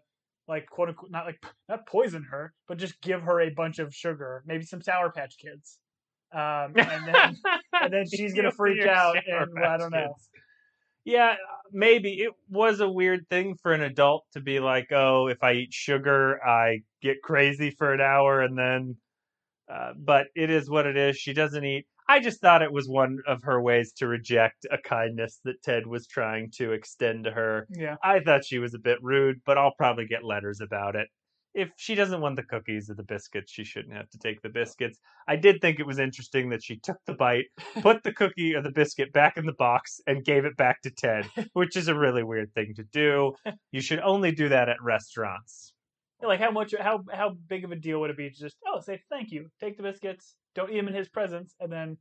[SPEAKER 2] like quote unquote not like not poison her, but just give her a bunch of sugar, maybe some Sour Patch Kids, um, and then and then she's gonna freak out, and I don't know.
[SPEAKER 1] Kids. Yeah, maybe it was a weird thing for an adult to be like, "Oh, if I eat sugar, I get crazy for an hour," and then. Uh, but it is what it is. She doesn't eat. I just thought it was one of her ways to reject a kindness that Ted was trying to extend to her.
[SPEAKER 2] Yeah.
[SPEAKER 1] I thought she was a bit rude, but I'll probably get letters about it. If she doesn't want the cookies or the biscuits, she shouldn't have to take the biscuits. I did think it was interesting that she took the bite, put the cookie or the biscuit back in the box, and gave it back to Ted, which is a really weird thing to do. You should only do that at restaurants.
[SPEAKER 2] Like how much how how big of a deal would it be to just oh say thank you, take the biscuits, don't eat them in his presence, and then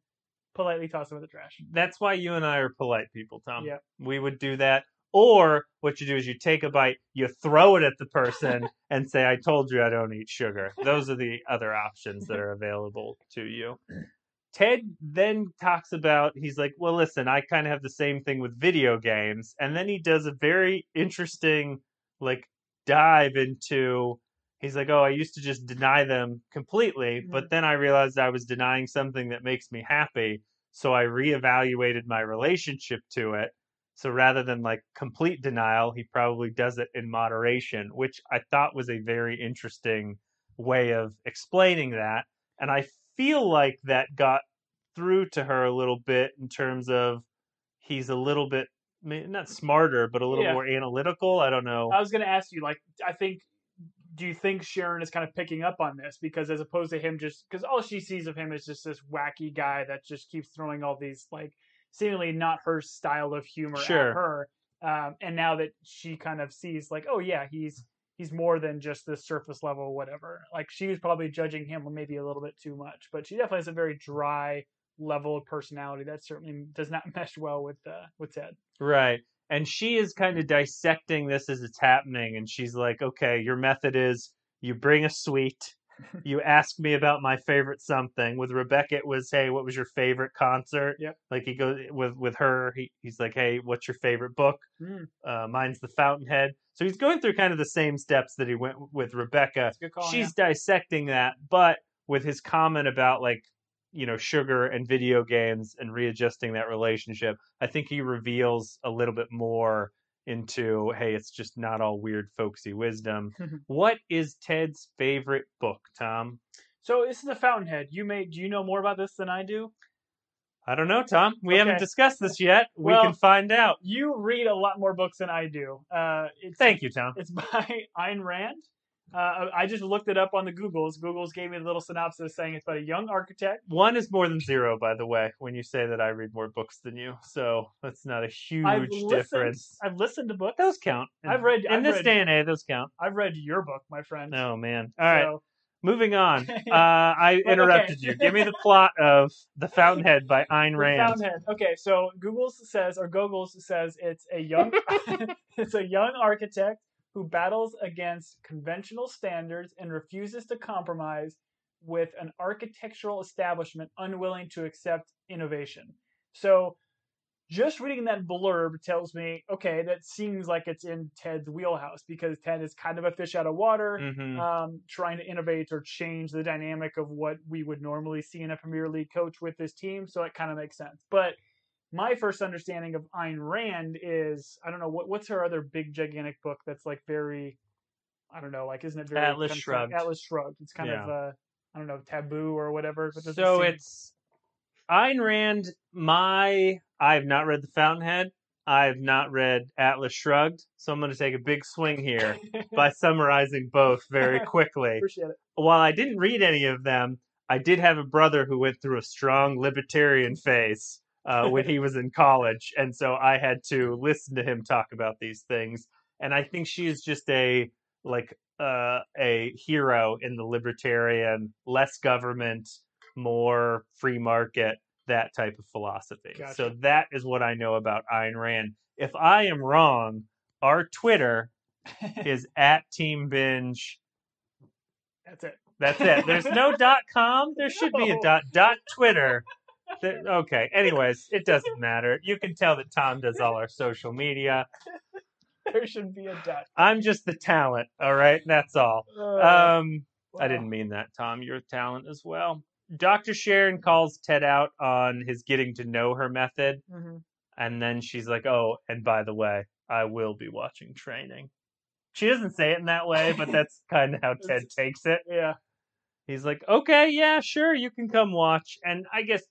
[SPEAKER 2] politely toss them in the trash.
[SPEAKER 1] That's why you and I are polite people, Tom.
[SPEAKER 2] Yeah.
[SPEAKER 1] We would do that. Or what you do is you take a bite, you throw it at the person, and say, "I told you I don't eat sugar." Those are the other options that are available to you. Ted then talks about he's like, well, listen, I kind of have the same thing with video games, and then he does a very interesting like dive into. He's like, oh, I used to just deny them completely,
[SPEAKER 2] Mhm.
[SPEAKER 1] but then I realized I was denying something that makes me happy, so I reevaluated my relationship to it. So rather than like complete denial, he probably does it in moderation, which I thought was a very interesting way of explaining that. And I feel like that got through to her a little bit in terms of he's a little bit not smarter, but a little
[SPEAKER 2] Yeah.
[SPEAKER 1] more analytical. I don't know.
[SPEAKER 2] I was going to ask you, like, I think, do you think Sharon is kind of picking up on this because as opposed to him just because all she sees of him is just this wacky guy that just keeps throwing all these like seemingly not her style of humor
[SPEAKER 1] Sure.
[SPEAKER 2] at her, um, and now that she kind of sees like, oh yeah, he's he's more than just this surface level whatever. Like she was probably judging him maybe a little bit too much, but she definitely has a very dry level of personality that certainly does not mesh well with uh, with Ted.
[SPEAKER 1] Right. And she is kind of dissecting this as it's happening. And she's like, okay, your method is you bring a sweet, you ask me about my favorite something. With Rebecca, it was, hey, what was your favorite concert?
[SPEAKER 2] Yep.
[SPEAKER 1] Like he goes with with her, he, he's like, hey, what's your favorite book?
[SPEAKER 2] Mm.
[SPEAKER 1] Uh, mine's The Fountainhead. So he's going through kind of the same steps that he went with Rebecca.
[SPEAKER 2] That's a good call.
[SPEAKER 1] She's dissecting that, but with his comment about like you know sugar and video games and readjusting that relationship i think he reveals a little bit more into hey it's just not all weird folksy wisdom what is ted's favorite book tom
[SPEAKER 2] So this is the Fountainhead. You may do you know more about this than I do?
[SPEAKER 1] i don't know tom we haven't discussed this yet we can find out
[SPEAKER 2] You read a lot more books than I do. Uh, it's,
[SPEAKER 1] thank you tom
[SPEAKER 2] It's by Ayn Rand. Uh, I just looked it up on the Googles. Googles gave me a little synopsis saying it's about a young architect.
[SPEAKER 1] one is more than zero by the way when you say that i read more books than you so that's not a huge
[SPEAKER 2] I've listened.
[SPEAKER 1] difference
[SPEAKER 2] I've listened to books.
[SPEAKER 1] those count
[SPEAKER 2] I've read.
[SPEAKER 1] in
[SPEAKER 2] I've
[SPEAKER 1] this
[SPEAKER 2] read,
[SPEAKER 1] day and age those count
[SPEAKER 2] I've read your book, my friend.
[SPEAKER 1] oh man all right
[SPEAKER 2] So,
[SPEAKER 1] Moving on. Uh, I interrupted
[SPEAKER 2] okay.
[SPEAKER 1] you. Give me the plot of The Fountainhead by Ayn
[SPEAKER 2] The
[SPEAKER 1] Rand.
[SPEAKER 2] Fountainhead. Okay, so Google's says, or Googles says, it's a young, it's a young architect who battles against conventional standards and refuses to compromise with an architectural establishment unwilling to accept innovation. So, just reading that blurb tells me, okay, that seems like it's in Ted's wheelhouse because Ted is kind of a fish out of water
[SPEAKER 1] hmm
[SPEAKER 2] um, trying to innovate or change the dynamic of what we would normally see in a Premier League coach with this team. So it kind of makes sense. But my first understanding of Ayn Rand is I don't know what what's her other big gigantic book that's like very I don't know like isn't it very
[SPEAKER 1] Atlas Shrugged.
[SPEAKER 2] Atlas Shrugged. It's kind of uh, I don't know taboo or whatever. But
[SPEAKER 1] So it's Ayn Rand. My I have not read The Fountainhead. I have not read Atlas Shrugged. So I'm going to take a big swing here by summarizing both very quickly.
[SPEAKER 2] appreciate it.
[SPEAKER 1] While I didn't read any of them, I did have a brother who went through a strong libertarian phase uh, when he was in college, and so I had to listen to him talk about these things. And I think she is just a like uh, a hero in the libertarian, less government, more free market, that type of philosophy.
[SPEAKER 2] Gotcha.
[SPEAKER 1] So that is what I know about Ayn Rand. If I am wrong, our Twitter is at Team Binge.
[SPEAKER 2] That's it.
[SPEAKER 1] That's it. There's no dot com. There should be a dot dot Twitter. Okay. Anyways, it doesn't matter. You can tell that Tom does all our social media.
[SPEAKER 2] There should be a dot.
[SPEAKER 1] I'm just the talent. All right. That's all.
[SPEAKER 2] Uh,
[SPEAKER 1] Um, I didn't mean that, Tom. You're a talent as well. Dr. Sharon calls Ted out on his getting to know her method.
[SPEAKER 2] Mhm.
[SPEAKER 1] And then she's like, oh, and by the way, I will be watching training. She doesn't say it in that way, but that's kind of how Ted takes it.
[SPEAKER 2] Yeah.
[SPEAKER 1] He's like, okay, yeah, sure, you can come watch. And I guess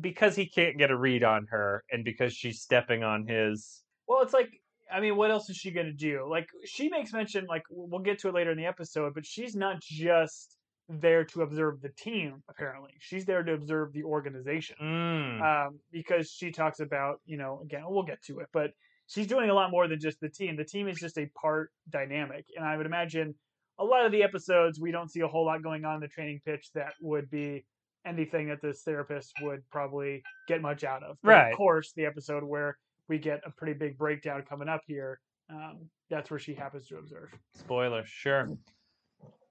[SPEAKER 1] because he can't get a read on her and because she's stepping on his.
[SPEAKER 2] Well, it's like, I mean, what else is she going to do? Like, she makes mention, like, we'll get to it later in the episode, but she's not just there to observe the team, apparently. She's there to observe the organization.
[SPEAKER 1] Mm,
[SPEAKER 2] Um, because she talks about, you know, again, we'll get to it, but she's doing a lot more than just the team. The team is just a part dynamic. And I would imagine a lot of the episodes, we don't see a whole lot going on in the training pitch that would be anything that this therapist would probably get much out of. But
[SPEAKER 1] Right.
[SPEAKER 2] Of course, the episode where we get a pretty big breakdown coming up here, um, that's where she happens to observe.
[SPEAKER 1] Spoiler, sure.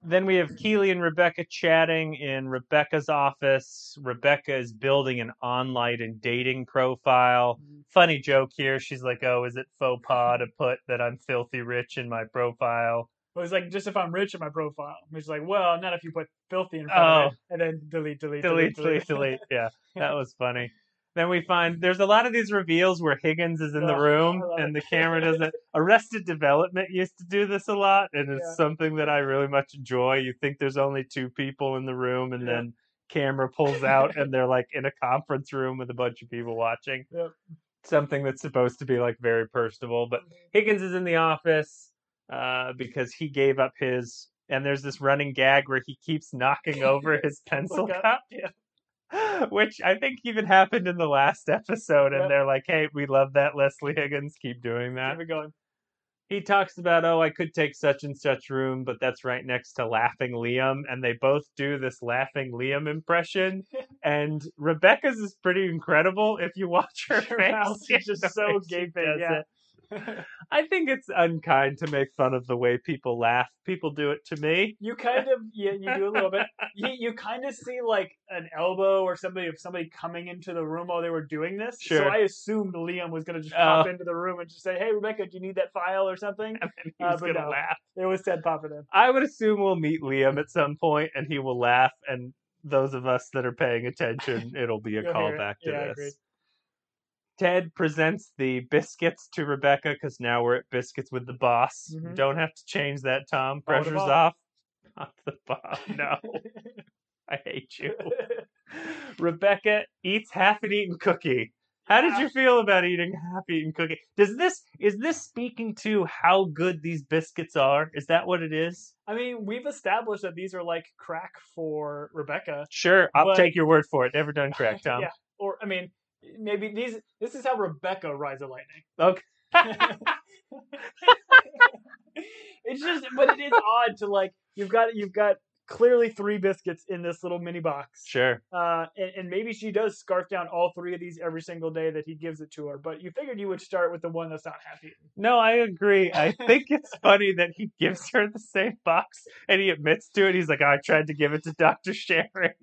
[SPEAKER 1] Then we have Keeley and Rebecca chatting in Rebecca's office. Rebecca is building an online and dating profile. Funny joke here. She's like, "Oh, is it faux pas to put that I'm filthy rich in my profile?"
[SPEAKER 2] It was like just if I'm rich in my profile. It's like, well, not if you put filthy in front of oh. it, and then delete, delete,
[SPEAKER 1] delete,
[SPEAKER 2] delete,
[SPEAKER 1] delete, delete. Yeah, that was funny. Then we find there's a lot of these reveals where Higgins is in the
[SPEAKER 2] Oh,
[SPEAKER 1] room and the camera doesn't. Arrested Development used to do this a lot, and it's
[SPEAKER 2] Yeah.
[SPEAKER 1] something that I really much enjoy. You think there's only two people in the room, and
[SPEAKER 2] Yeah.
[SPEAKER 1] then camera pulls out, and they're like in a conference room with a bunch of people watching.
[SPEAKER 2] Yep.
[SPEAKER 1] Something that's supposed to be like very personable, but mm-hmm. Higgins is in the office uh, because he gave up his. And there's this running gag where he keeps knocking over his pencil
[SPEAKER 2] cup, yeah.
[SPEAKER 1] which I think even happened in the last episode. And
[SPEAKER 2] Yep.
[SPEAKER 1] they're like, "Hey, we love that, Leslie Higgins. Keep doing that."
[SPEAKER 2] Keep it going.
[SPEAKER 1] He talks about, "Oh, I could take such and such room, but that's right next to Laughing Liam," and they both do this Laughing Liam impression. and Rebecca's is pretty incredible if you watch her
[SPEAKER 2] Her
[SPEAKER 1] face.
[SPEAKER 2] mouth is just so gaping, yeah.
[SPEAKER 1] it. I think it's unkind to make fun of the way people laugh. People do it to me.
[SPEAKER 2] you kind of yeah, you do a little bit. You you kind of see like an elbow or somebody of somebody coming into the room while they were doing this. So I assumed Liam was gonna just pop
[SPEAKER 1] Oh.
[SPEAKER 2] into the room and just say, "Hey, Rebecca, do you need that file or something?"
[SPEAKER 1] And was
[SPEAKER 2] Uh,
[SPEAKER 1] he's gonna
[SPEAKER 2] no.
[SPEAKER 1] laugh.
[SPEAKER 2] It was Ted popping in.
[SPEAKER 1] I would assume we'll meet Liam at some point, and he will laugh. And those of us that are paying attention, it'll be a callback to
[SPEAKER 2] Yeah, I
[SPEAKER 1] this. Ted presents the biscuits to Rebecca because now we're at biscuits with the boss.
[SPEAKER 2] Mhm.
[SPEAKER 1] Don't have to change that, Tom. Pressure's off. Not the boss. No, I hate you. Rebecca eats half an eaten cookie. How did you feel about eating half-eaten cookie? Does this is this speaking to how good these biscuits are? Is that what it is?
[SPEAKER 2] I mean, we've established that these are like crack for Rebecca,
[SPEAKER 1] Sure, I'll
[SPEAKER 2] But-
[SPEAKER 1] take your word for it. Never done crack, Tom.
[SPEAKER 2] Yeah. or I mean, maybe these. This is how Rebecca rides a lightning.
[SPEAKER 1] Okay.
[SPEAKER 2] it's just, but it is odd to like you've got you've got clearly three biscuits in this little mini box.
[SPEAKER 1] Sure.
[SPEAKER 2] Uh, and, and maybe she does scarf down all three of these every single day that he gives it to her. But you figured you would start with the one that's not half eaten.
[SPEAKER 1] No, I agree. I think it's funny that he gives her the same box and he admits to it. He's like, I tried to give it to Dr. Sharon.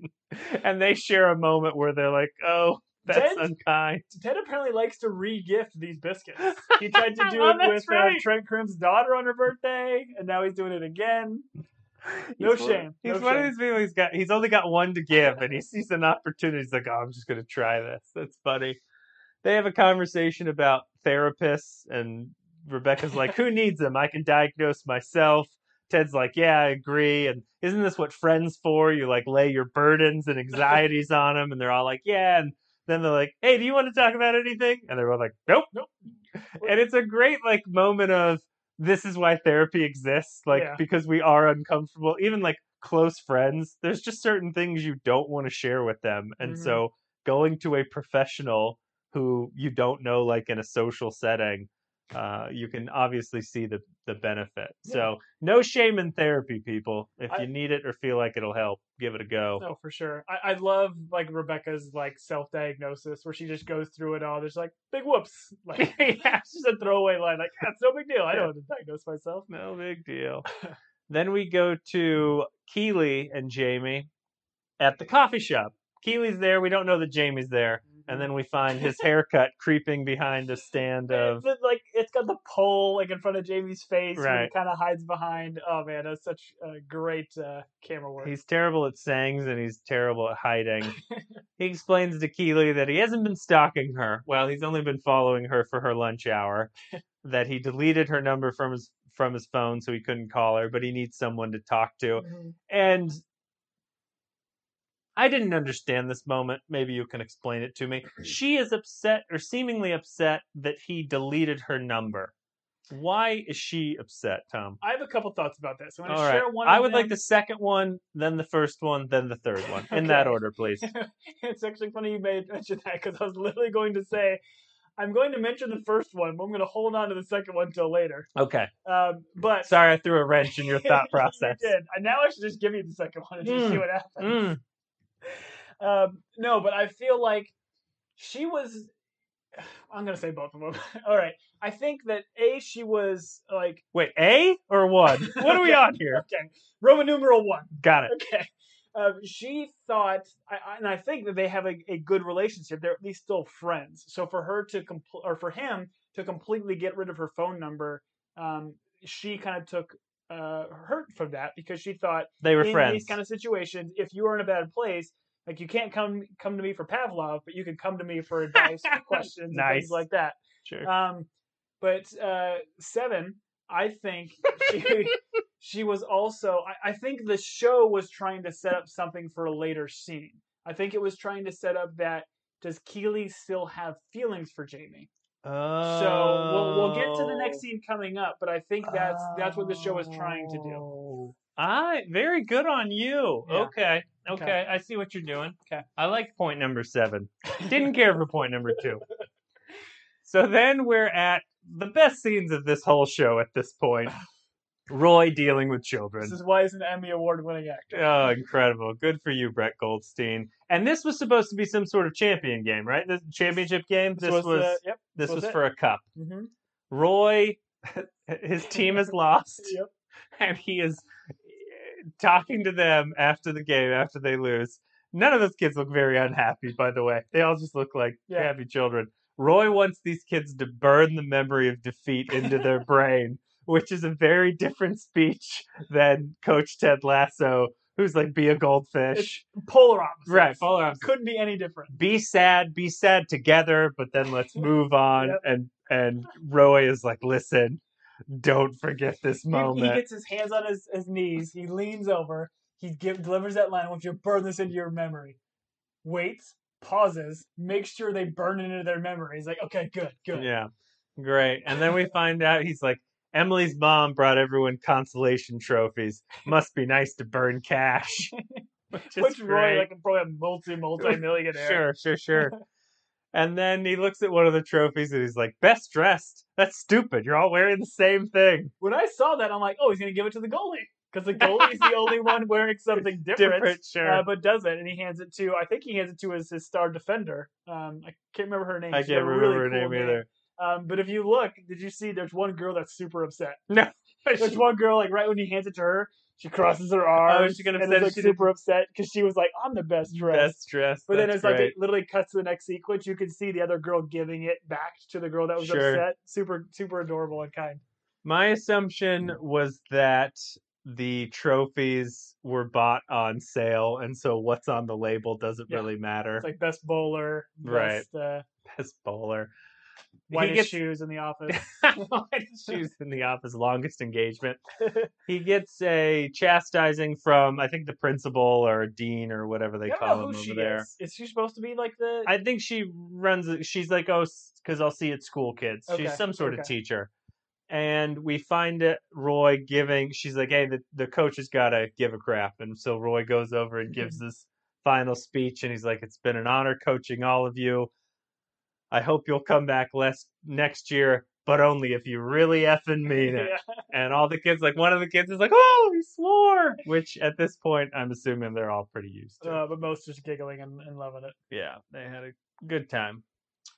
[SPEAKER 1] And they share a moment where they're like, oh, that's
[SPEAKER 2] Ted-
[SPEAKER 1] unkind.
[SPEAKER 2] Ted apparently likes to re-gift these biscuits. He tried to do
[SPEAKER 1] Oh,
[SPEAKER 2] it with uh. Trent Crimm's daughter on her birthday, and now he's doing it again. No
[SPEAKER 1] He's
[SPEAKER 2] shame.
[SPEAKER 1] He's
[SPEAKER 2] No
[SPEAKER 1] one of these people. He's got. He's only got one to give, and he sees an opportunity. He's like, "Oh, I'm just gonna try this." That's funny. They have a conversation about therapists, and Rebecca's like, "Who needs them? I can diagnose myself." Ted's like, "Yeah, I agree." And isn't this what friends for? You like lay your burdens and anxieties on them, and they're all like, "Yeah." And then they're like, "Hey, do you want to talk about anything?" And they're all like, "Nope,
[SPEAKER 2] Nope.
[SPEAKER 1] And it's a great like moment of this is why therapy exists, like
[SPEAKER 2] Yeah.
[SPEAKER 1] because we are uncomfortable. Even like close friends, there's just certain things you don't want to share with them, and
[SPEAKER 2] Mhm.
[SPEAKER 1] so going to a professional who you don't know, like in a social setting. Uh, you can obviously see the the benefit.
[SPEAKER 2] Yeah.
[SPEAKER 1] So no shame in therapy, people. If
[SPEAKER 2] I-
[SPEAKER 1] you need it or feel like it'll help, give it a go.
[SPEAKER 2] No, for sure. I, I love like Rebecca's like self-diagnosis where she just goes through it all. There's like big whoops, like
[SPEAKER 1] yeah,
[SPEAKER 2] it's just a throwaway line. Like that's no big deal. I know how to diagnose myself.
[SPEAKER 1] no big deal. then we go to Keeley and Jamie at the coffee shop. Keeley's there. We don't know that Jamie's there. And then we find his haircut creeping behind a stand of.
[SPEAKER 2] It's like it's got the pole like in front of Jamie's face, right? Kind of hides behind. Oh man, that's such uh, great uh, camera work.
[SPEAKER 1] He's terrible at sayings and he's terrible at hiding. he explains to Keeley that he hasn't been stalking her. Well, he's only been following her for her lunch hour. that he deleted her number from his from his phone so he couldn't call her, but he needs someone to talk to.
[SPEAKER 2] Mhm.
[SPEAKER 1] And I didn't understand this moment. Maybe you can explain it to me. She is upset or seemingly upset that he deleted her number. Why is she upset, Tom?
[SPEAKER 2] I have a couple thoughts about this. I'm going to
[SPEAKER 1] right.
[SPEAKER 2] share one.
[SPEAKER 1] I
[SPEAKER 2] of
[SPEAKER 1] would like the second one, then the first one, then the third one. In that order, please.
[SPEAKER 2] it's actually funny you made mention that because I was literally going to say I'm going to mention the first one, but I'm going to hold on to the second one till later.
[SPEAKER 1] Okay.
[SPEAKER 2] Um, but
[SPEAKER 1] Sorry I threw a wrench in your thought
[SPEAKER 2] You
[SPEAKER 1] process.
[SPEAKER 2] did. And now I should just give you the second one and just see
[SPEAKER 1] Mm.
[SPEAKER 2] what happens.
[SPEAKER 1] Mm.
[SPEAKER 2] Um, no, but I feel like she was I'm gonna say both of them. All right. I think that a she was like
[SPEAKER 1] Wait, A or one? What are we on here?
[SPEAKER 2] okay Roman numeral one.
[SPEAKER 1] Got it.
[SPEAKER 2] Okay. Um, she thought, I, and I think that they have a, a good relationship. They're at least still friends. So for her to compl- or for him to completely get rid of her phone number, um, she kind of took uh, hurt from that because she thought
[SPEAKER 1] They were
[SPEAKER 2] in
[SPEAKER 1] friends.
[SPEAKER 2] these kind of situations, if you are in a bad place, like you can't come come to me for Pavlov, but you can come to me for advice, questions, and
[SPEAKER 1] Nice.
[SPEAKER 2] things like that.
[SPEAKER 1] Sure.
[SPEAKER 2] Um, but uh, seven, I think she, she was also. I, I think the show was trying to set up something for a later scene. I think it was trying to set up that does Keeley still have feelings for Jamie?
[SPEAKER 1] Oh.
[SPEAKER 2] So we'll we'll get to the next oh. scene coming up, but I think that's that's what the show is trying to do.
[SPEAKER 1] Oh. I very good on you.
[SPEAKER 2] Yeah.
[SPEAKER 1] Okay. okay.
[SPEAKER 2] Okay.
[SPEAKER 1] I see what you're doing.
[SPEAKER 2] Okay.
[SPEAKER 1] I like point number seven. Didn't care for point number two. So then we're at the best scenes of this whole show at this point. Roy dealing with children.
[SPEAKER 2] This is why he's an Emmy award winning actor.
[SPEAKER 1] Oh, incredible. Good for you, Brett Goldstein. And this was supposed to be some sort of champion game, right? The championship game. This was,
[SPEAKER 2] the- yep.
[SPEAKER 1] this
[SPEAKER 2] was
[SPEAKER 1] was for a cup.
[SPEAKER 2] hmm
[SPEAKER 1] Roy, his team has lost,
[SPEAKER 2] Yep.
[SPEAKER 1] and he is talking to them after the game, after they lose. None of those kids look very unhappy, by the way. They all just look like
[SPEAKER 2] Yeah.
[SPEAKER 1] happy children. Roy wants these kids to burn the memory of defeat into their brain, which is a very different speech than Coach Ted Lasso, who's like, be a goldfish.
[SPEAKER 2] Polar opposites.
[SPEAKER 1] Right, polar opposites.
[SPEAKER 2] Couldn't be any different.
[SPEAKER 1] Be sad, be sad together, but then let's move on.
[SPEAKER 2] Yep.
[SPEAKER 1] And and Roy is like, listen, don't forget this
[SPEAKER 2] He,
[SPEAKER 1] moment.
[SPEAKER 2] he gets his hands on his, his knees. He leans over. He give, delivers that line. I want you to burn this into your memory. Waits, pauses, makes sure they burn it into their memory. He's like, okay, good, good.
[SPEAKER 1] Yeah, great. And then we find out he's like, Emily's mom brought everyone consolation trophies. Must be nice to burn cash. Which is
[SPEAKER 2] Which Roy, like, probably a multi multi millionaire.
[SPEAKER 1] Sure, sure, sure. and then he looks at one of the trophies and he's like, "Best dressed? That's stupid. You're all wearing the same thing.
[SPEAKER 2] When I saw that, I'm like, oh, he's gonna give it to the goalie because the goalie's the only one wearing something different.
[SPEAKER 1] Different, sure.
[SPEAKER 2] Uh, but doesn't. and he hands it to. I think he hands it to his, his star defender. Um, I can't remember her name.
[SPEAKER 1] I can't remember
[SPEAKER 2] really
[SPEAKER 1] her
[SPEAKER 2] cool
[SPEAKER 1] name either.
[SPEAKER 2] Um, but if you look, did you see? There's one girl that's super upset.
[SPEAKER 1] No,
[SPEAKER 2] There's one girl like right when he hands it to her, she crosses her arms.
[SPEAKER 1] she got
[SPEAKER 2] and
[SPEAKER 1] upset
[SPEAKER 2] is like super upset because she was like, "I'm the best dressed."
[SPEAKER 1] best dressed.
[SPEAKER 2] But then it's like it literally cuts to the next sequence. You can see the other girl giving it back to the girl that was
[SPEAKER 1] Sure.
[SPEAKER 2] upset. Super, super adorable and kind.
[SPEAKER 1] My assumption was that the trophies were bought on sale, and so what's on the label doesn't
[SPEAKER 2] Yeah.
[SPEAKER 1] really matter.
[SPEAKER 2] It's like best bowler,
[SPEAKER 1] Right.
[SPEAKER 2] best uh,
[SPEAKER 1] Best bowler.
[SPEAKER 2] Whitest
[SPEAKER 1] gets-
[SPEAKER 2] shoes in the office.
[SPEAKER 1] Whitest shoes in the office, longest engagement. he gets a chastising from, I think, the principal or dean or whatever they call him over there.
[SPEAKER 2] is. Is she supposed to be like the?
[SPEAKER 1] I think she runs. She's like, oh, because I'll see at school kids.
[SPEAKER 2] Okay,
[SPEAKER 1] She's some sort of teacher. And we find it Roy giving. She's like, hey, the the coach has got to give a crap, and so Roy goes over and gives this final speech, and he's like, it's been an honor coaching all of you. I hope you'll come back less next year, but only if you really effing mean it.
[SPEAKER 2] Yeah.
[SPEAKER 1] And all the kids, like one of the kids, is like, oh, he swore. Which at this point, I'm assuming they're all pretty used to.
[SPEAKER 2] Uh, but most just giggling and, and loving it.
[SPEAKER 1] Yeah, they had a good time.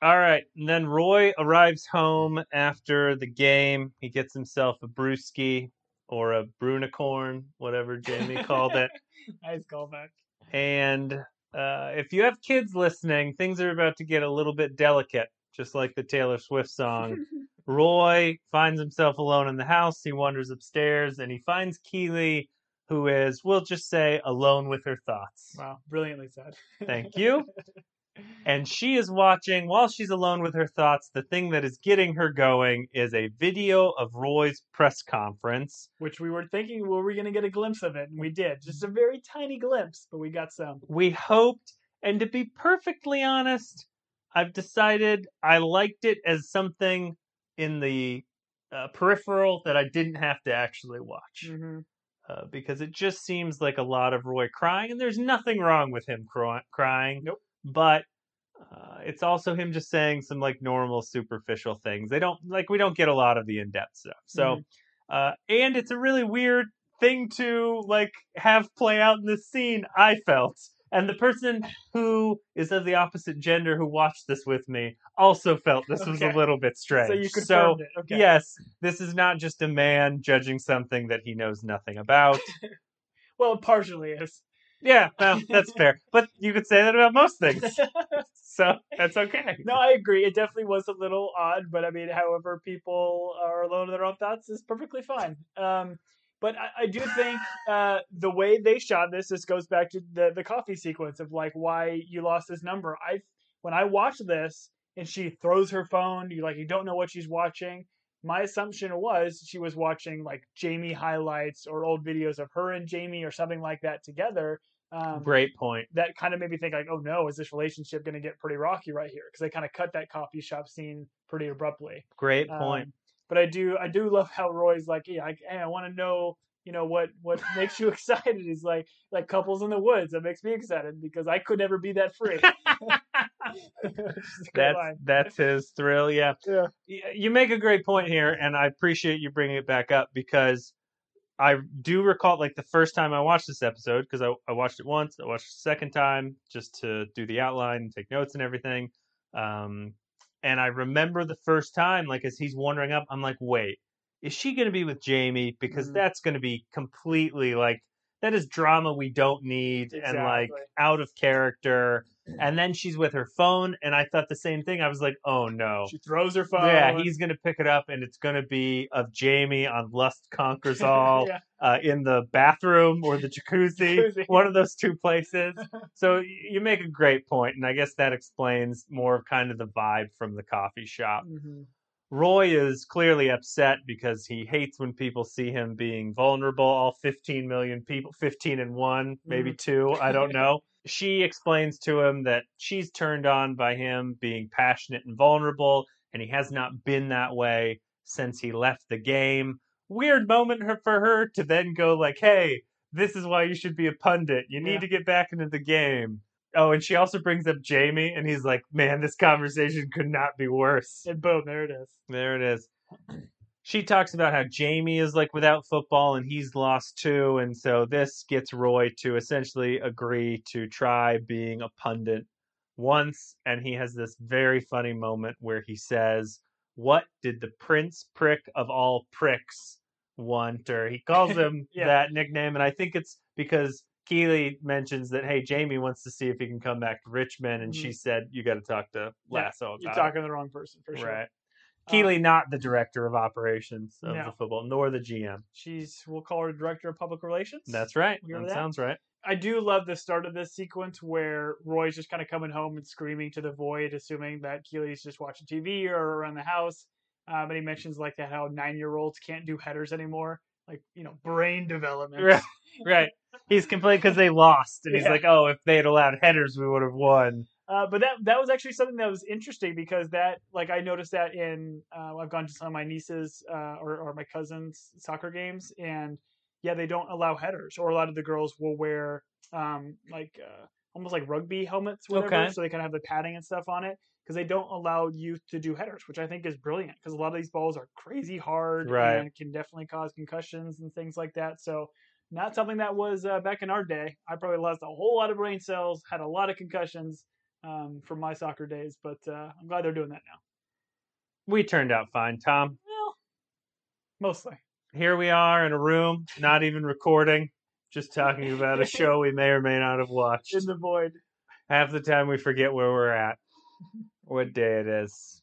[SPEAKER 1] All right, and then Roy arrives home after the game. He gets himself a brewski or a brunicorn, whatever Jamie called it.
[SPEAKER 2] Nice callback.
[SPEAKER 1] And uh, if you have kids listening, things are about to get a little bit delicate, just like the Taylor Swift song. Roy finds himself alone in the house. He wanders upstairs and he finds Keeley, who is, we'll just say, alone with her thoughts.
[SPEAKER 2] wow, brilliantly said.
[SPEAKER 1] Thank you. And she is watching while she's alone with her thoughts. The thing that is getting her going is a video of Roy's press conference.
[SPEAKER 2] Which we were thinking, were we going to get a glimpse of it? And we did. Just a very tiny glimpse, but we got some.
[SPEAKER 1] We hoped, and to be perfectly honest, I've decided I liked it as something in the uh, peripheral that I didn't have to actually watch.
[SPEAKER 2] Mm-hmm.
[SPEAKER 1] Uh, because it just seems like a lot of Roy crying, and there's nothing wrong with him cry- crying.
[SPEAKER 2] Nope.
[SPEAKER 1] But uh, it's also him just saying some like normal superficial things. They don't like we don't get a lot of the in depth stuff. So, uh, and it's a really weird thing to like have play out in this scene. I felt And the person who is of the opposite gender who watched this with me also felt this was a little bit strange.
[SPEAKER 2] So you confirmed it. Okay.
[SPEAKER 1] yes, this is not just a man judging something that he knows nothing about.
[SPEAKER 2] Well, it partially is.
[SPEAKER 1] Yeah, well, that's fair. But you could say that about most things. So that's okay.
[SPEAKER 2] No, I agree. It definitely was a little odd, but I mean, however people are alone in their own thoughts is perfectly fine. Um, but I, I do think uh, the way they shot this, this goes back to the the coffee sequence of like why you lost this number. I when I watched this and she throws her phone, you like you don't know what she's watching. My assumption was she was watching like Jamie highlights or old videos of her and Jamie or something like that together. Um,
[SPEAKER 1] Great point.
[SPEAKER 2] that kind of made me think like, oh no, is this relationship going to get pretty rocky right here? Because they kind of cut that coffee shop scene pretty abruptly.
[SPEAKER 1] Great point.
[SPEAKER 2] Um, but I do, I do love how Roy's like, yeah, I, hey, I want to know, you know, what what makes you excited? He's like, like couples in the woods. That makes me excited because I could never be that free. Which is a great
[SPEAKER 1] that's
[SPEAKER 2] line.
[SPEAKER 1] that's his thrill. Yeah.
[SPEAKER 2] Yeah.
[SPEAKER 1] You make a great point here, and I appreciate you bringing it back up because I do recall like the first time I watched this episode because I, I watched it once, I watched it a second time just to do the outline and take notes and everything. Um, and I remember the first time, like as he's wandering up, I'm like, wait, is she going to be with Jamie? Because
[SPEAKER 2] Mhm.
[SPEAKER 1] that's going to be completely like that is drama we don't need and like out of character. And then she's with her phone, and I thought the same thing. I was like, oh no.
[SPEAKER 2] She throws her phone.
[SPEAKER 1] Yeah, he's gonna pick it up, and it's gonna be of Jamie on Lust Conquers All
[SPEAKER 2] yeah.
[SPEAKER 1] uh, in the bathroom or the jacuzzi,
[SPEAKER 2] Jacuzzi.
[SPEAKER 1] one of those two places. So you make a great point, and I guess that explains more of kind of the vibe from the coffee shop.
[SPEAKER 2] Mhm.
[SPEAKER 1] Roy is clearly upset because he hates when people see him being vulnerable. All 15 million people, 15 and one, maybe mm-hmm. two, I don't know. She explains to him that she's turned on by him being passionate and vulnerable, and he has not been that way since he left the game. Weird moment for her to then go like, "Hey, this is why you should be a pundit. You need
[SPEAKER 2] Yeah.
[SPEAKER 1] to get back into the game." Oh, and she also brings up Jamie, and he's like, "Man, this conversation could not be worse."
[SPEAKER 2] And boom, there it is.
[SPEAKER 1] There it is. She talks about how Jamie is like without football and he's lost too, and so this gets Roy to essentially agree to try being a pundit once, and he has this very funny moment where he says, "What did the prince prick of all pricks want?" Or he calls him
[SPEAKER 2] Yeah.
[SPEAKER 1] that nickname, and I think it's because Keeley mentions that hey, Jamie wants to see if he can come back to Richmond, and she said, "You got to talk to
[SPEAKER 2] Yeah,
[SPEAKER 1] Lasso about
[SPEAKER 2] You're
[SPEAKER 1] it."
[SPEAKER 2] talking to the wrong person for sure.
[SPEAKER 1] Right.
[SPEAKER 2] Um,
[SPEAKER 1] Keeley, not the director of operations of
[SPEAKER 2] No.
[SPEAKER 1] the football, nor the GM.
[SPEAKER 2] She's, we'll call her director of public relations.
[SPEAKER 1] That's right. That
[SPEAKER 2] that?
[SPEAKER 1] sounds right.
[SPEAKER 2] I do love the start of this sequence where Roy's just kind of coming home and screaming to the void, assuming that Keeley's just watching TV or around the house. Um, and he mentions like that how nine year olds can't do headers anymore, like you know brain development.
[SPEAKER 1] Right. Right. He's complaining because they lost, and he's
[SPEAKER 2] Yeah.
[SPEAKER 1] like, "Oh, if they had allowed headers, we would have won."
[SPEAKER 2] Uh, but that that was actually something that was interesting because that like I noticed that in uh, I've gone to some of my nieces uh, or or my cousins soccer games and yeah they don't allow headers or a lot of the girls will wear um, like uh, almost like rugby helmets whatever
[SPEAKER 1] Okay.
[SPEAKER 2] so they kind of have the padding and stuff on it because they don't allow youth to do headers which I think is brilliant because a lot of these balls are crazy hard
[SPEAKER 1] Right.
[SPEAKER 2] and can definitely cause concussions and things like that so. Not something that was uh, back in our day. I probably lost a whole lot of brain cells, had a lot of concussions, um, from my soccer days, but uh, I'm glad they're doing that now.
[SPEAKER 1] We turned out fine, Tom.
[SPEAKER 2] Well, mostly.
[SPEAKER 1] Here we are in a room, not even recording, just talking about a show we may or may not have watched.
[SPEAKER 2] In the void.
[SPEAKER 1] Half the time we forget where we're at, what day it is.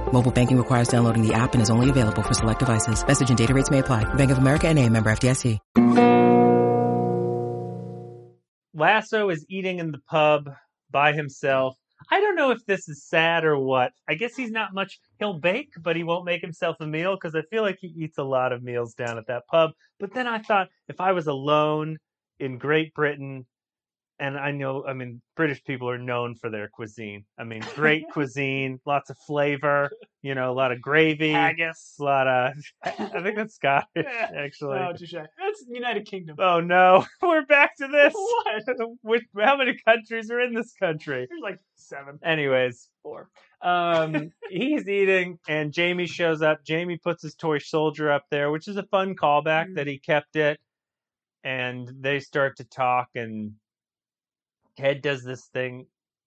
[SPEAKER 3] Mobile banking requires downloading the app and is only available for select devices. Message and data rates may apply. Bank of America and a member FDIC.
[SPEAKER 1] Lasso is eating in the pub by himself. I don't know if this is sad or what. I guess he's not much. He'll bake, but he won't make himself a meal because I feel like he eats a lot of meals down at that pub. But then I thought if I was alone in Great Britain and I know, I mean, British people are known for their cuisine. I mean, great cuisine, lots of flavor, you know, a lot of gravy,
[SPEAKER 2] Haggis.
[SPEAKER 1] a lot of. I think that's Scottish, actually.
[SPEAKER 2] Oh, touche. That's United Kingdom.
[SPEAKER 1] Oh no, we're back to this.
[SPEAKER 2] What?
[SPEAKER 1] How many countries are in this country?
[SPEAKER 2] There's like seven.
[SPEAKER 1] Anyways,
[SPEAKER 2] Four.
[SPEAKER 1] um, he's eating, and Jamie shows up. Jamie puts his toy soldier up there, which is a fun callback
[SPEAKER 2] Mm.
[SPEAKER 1] that he kept it. And they start to talk, and Ted does this thing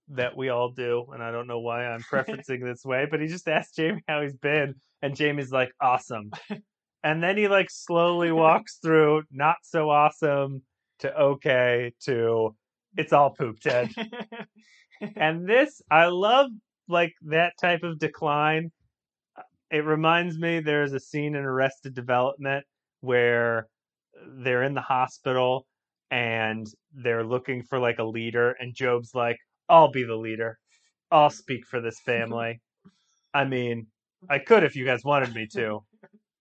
[SPEAKER 1] that we all do, and I don't know why I'm preferencing this way, but he just asks Jamie how he's been, and Jamie's like, "Awesome," and then he like slowly walks through not so awesome to okay to it's all poop, Ted. And this i love like that type of decline. Uh, it reminds me there's a scene in arrested development where they're in the hospital and they're looking for like a leader and job's like i'll be the leader. I'll speak for this family. I mean i could if you guys wanted me to.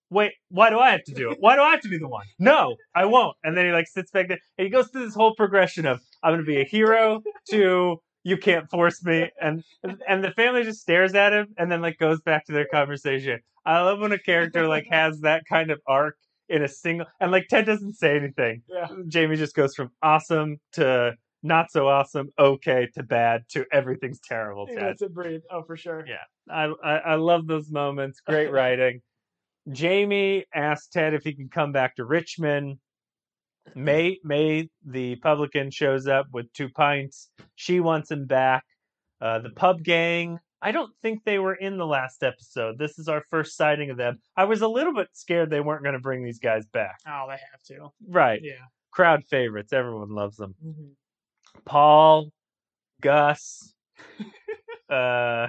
[SPEAKER 1] Wait why do i have to do it? Why do i have to be the one? No i won't. And then he like sits back there and he goes through this whole progression of i'm going to be a hero to you can't force me and and the family just stares at him and then like goes back to their conversation. I love when a character like has that kind of arc in a single and like ted doesn't say anything
[SPEAKER 2] yeah.
[SPEAKER 1] jamie just goes from awesome to not so awesome okay to bad to everything's terrible
[SPEAKER 2] He
[SPEAKER 1] ted
[SPEAKER 2] lets it breathe. Oh, for sure.
[SPEAKER 1] Yeah. I, I I love those moments. Great writing. Jamie asks Ted if he can come back to Richmond. Mae Mae the publican shows up with two pints. She wants him back. Uh, the pub gang. I don't think they were in the last episode. This is our first sighting of them. I was a little bit scared they weren't going to bring these guys back.
[SPEAKER 2] Oh, they have to.
[SPEAKER 1] Right.
[SPEAKER 2] Yeah.
[SPEAKER 1] Crowd favorites. Everyone loves them.
[SPEAKER 2] Mhm.
[SPEAKER 1] Paul, Gus, uh,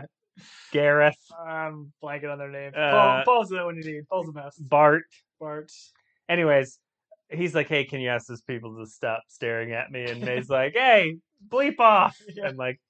[SPEAKER 1] Gareth,
[SPEAKER 2] I'm blanking on their names.
[SPEAKER 1] Uh,
[SPEAKER 2] Paul, Paul's the one you need. Paul's the best.
[SPEAKER 1] Bart,
[SPEAKER 2] Bart.
[SPEAKER 1] anyways, he's like, "Hey, can you ask those people to stop staring at me?" And Mae's like, "Hey, bleep off!"
[SPEAKER 2] Yeah.
[SPEAKER 1] And like,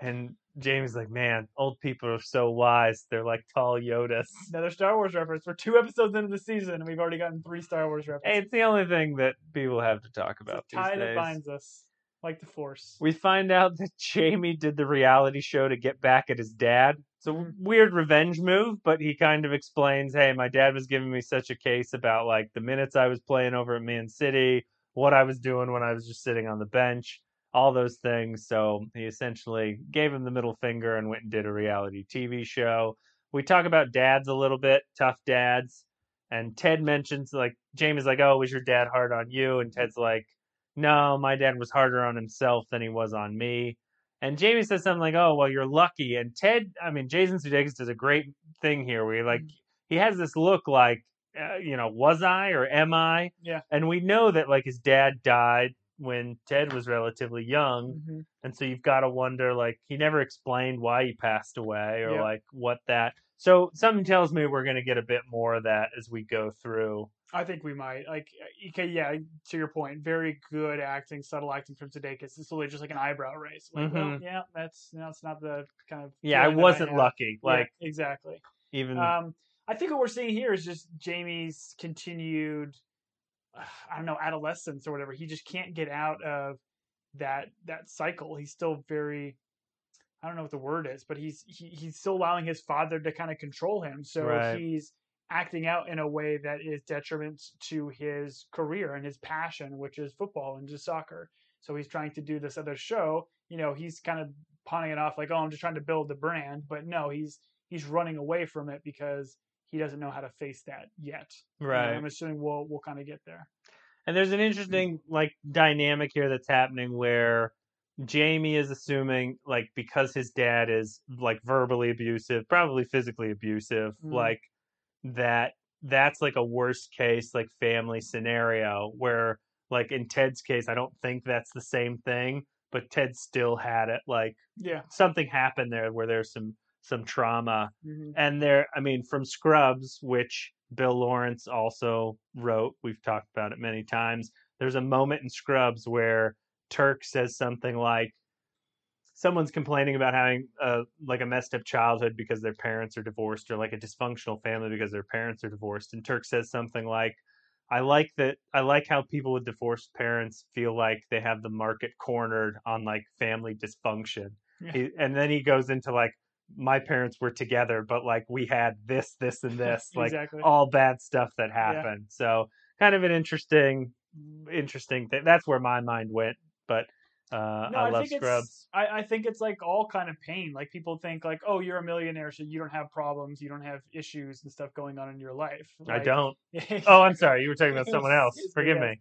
[SPEAKER 1] and Jamie's like, "Man, old people are so wise. They're like tall Yodas."
[SPEAKER 2] Another Star Wars reference. We're two episodes into the season, and we've already gotten three Star Wars
[SPEAKER 1] Hey,
[SPEAKER 2] references.
[SPEAKER 1] it's the only thing that people have to talk
[SPEAKER 2] It's
[SPEAKER 1] about
[SPEAKER 2] a tie that binds us, like the Force.
[SPEAKER 1] We find out that Jamie did the reality show to get back at his dad. It's a
[SPEAKER 2] Mhm.
[SPEAKER 1] weird revenge move, but he kind of explains, "Hey, my dad was giving me such a case about like the minutes I was playing over at Man City, what I was doing when I was just sitting on the bench, all those things." So he essentially gave him the middle finger and went and did a reality TV show. We talk about dads a little bit, tough dads, and Ted mentions like Jamie's like, "Oh, was your dad hard on you?" And Ted's like, "No, my dad was harder on himself than he was on me." And Jamie says something like, "Oh, well, you're lucky." And Ted, I mean, Jason Sudeikis does a great thing here, where he like
[SPEAKER 2] Mhm.
[SPEAKER 1] he has this look like, uh, you know, was I or am I?
[SPEAKER 2] Yeah.
[SPEAKER 1] And we know that like his dad died when Ted was relatively young,
[SPEAKER 2] Mhm.
[SPEAKER 1] and so you've got to wonder like he never explained why he passed away or
[SPEAKER 2] Yeah.
[SPEAKER 1] like what that. So something tells me we're going to get a bit more of that as we go through.
[SPEAKER 2] I think we might. Like, okay, yeah, to your point, very good acting, subtle acting from Sudeikis. It's really just like an eyebrow raise. Like, well,
[SPEAKER 1] Mhm.
[SPEAKER 2] yeah, that's that's not the kind of.
[SPEAKER 1] Yeah, I wasn't
[SPEAKER 2] have.
[SPEAKER 1] lucky.
[SPEAKER 2] Yeah,
[SPEAKER 1] Like
[SPEAKER 2] exactly.
[SPEAKER 1] even
[SPEAKER 2] Um, I think what we're seeing here is just Jamie's continued, I don't know, adolescence or whatever. He just can't get out of that that cycle. He's still very, I don't know what the word is, but he's he, he's still allowing his father to kind of control him. So
[SPEAKER 1] Right.
[SPEAKER 2] he's acting out in a way that is detriment to his career and his passion, which is football and just soccer. So he's trying to do this other show. You know, he's kind of pawning it off like, "Oh, I'm just trying to build the brand," but no, he's he's running away from it because he doesn't know how to face that yet.
[SPEAKER 1] Right.
[SPEAKER 2] I'm assuming we'll we'll kind of get there.
[SPEAKER 1] And there's an interesting like dynamic here that's happening where Jamie is assuming like because his dad is like verbally abusive, probably physically abusive,
[SPEAKER 2] Mm.
[SPEAKER 1] like that that's like a worst case like family scenario where like in Ted's case I don't think that's the same thing, but Ted still had it like
[SPEAKER 2] Yeah.
[SPEAKER 1] something happened there where there's some some trauma
[SPEAKER 2] hmm
[SPEAKER 1] and there i mean from scrubs which bill lawrence also wrote we've talked about it many times there's a moment in scrubs where turk says something like someone's complaining about having a like a messed up childhood because their parents are divorced or like a dysfunctional family because their parents are divorced and turk says something like I like that. I like how people with divorced parents feel like they have the market cornered on like family dysfunction.
[SPEAKER 2] Yeah.
[SPEAKER 1] He, and then he goes into like, my parents were together, but like we had this, this, and this, like
[SPEAKER 2] exactly.
[SPEAKER 1] all bad stuff that happened. So kind of an interesting, interesting thing. That's where my mind went. But uh,
[SPEAKER 2] no,
[SPEAKER 1] I,
[SPEAKER 2] I,
[SPEAKER 1] love Scrubs.
[SPEAKER 2] I, I think it's like all kind of pain. Like people think like, oh, you're a millionaire, so you don't have problems, you don't have issues and stuff going on in your life.
[SPEAKER 1] I don't. Oh, I'm sorry. You were talking about someone else. Forgive
[SPEAKER 2] yes.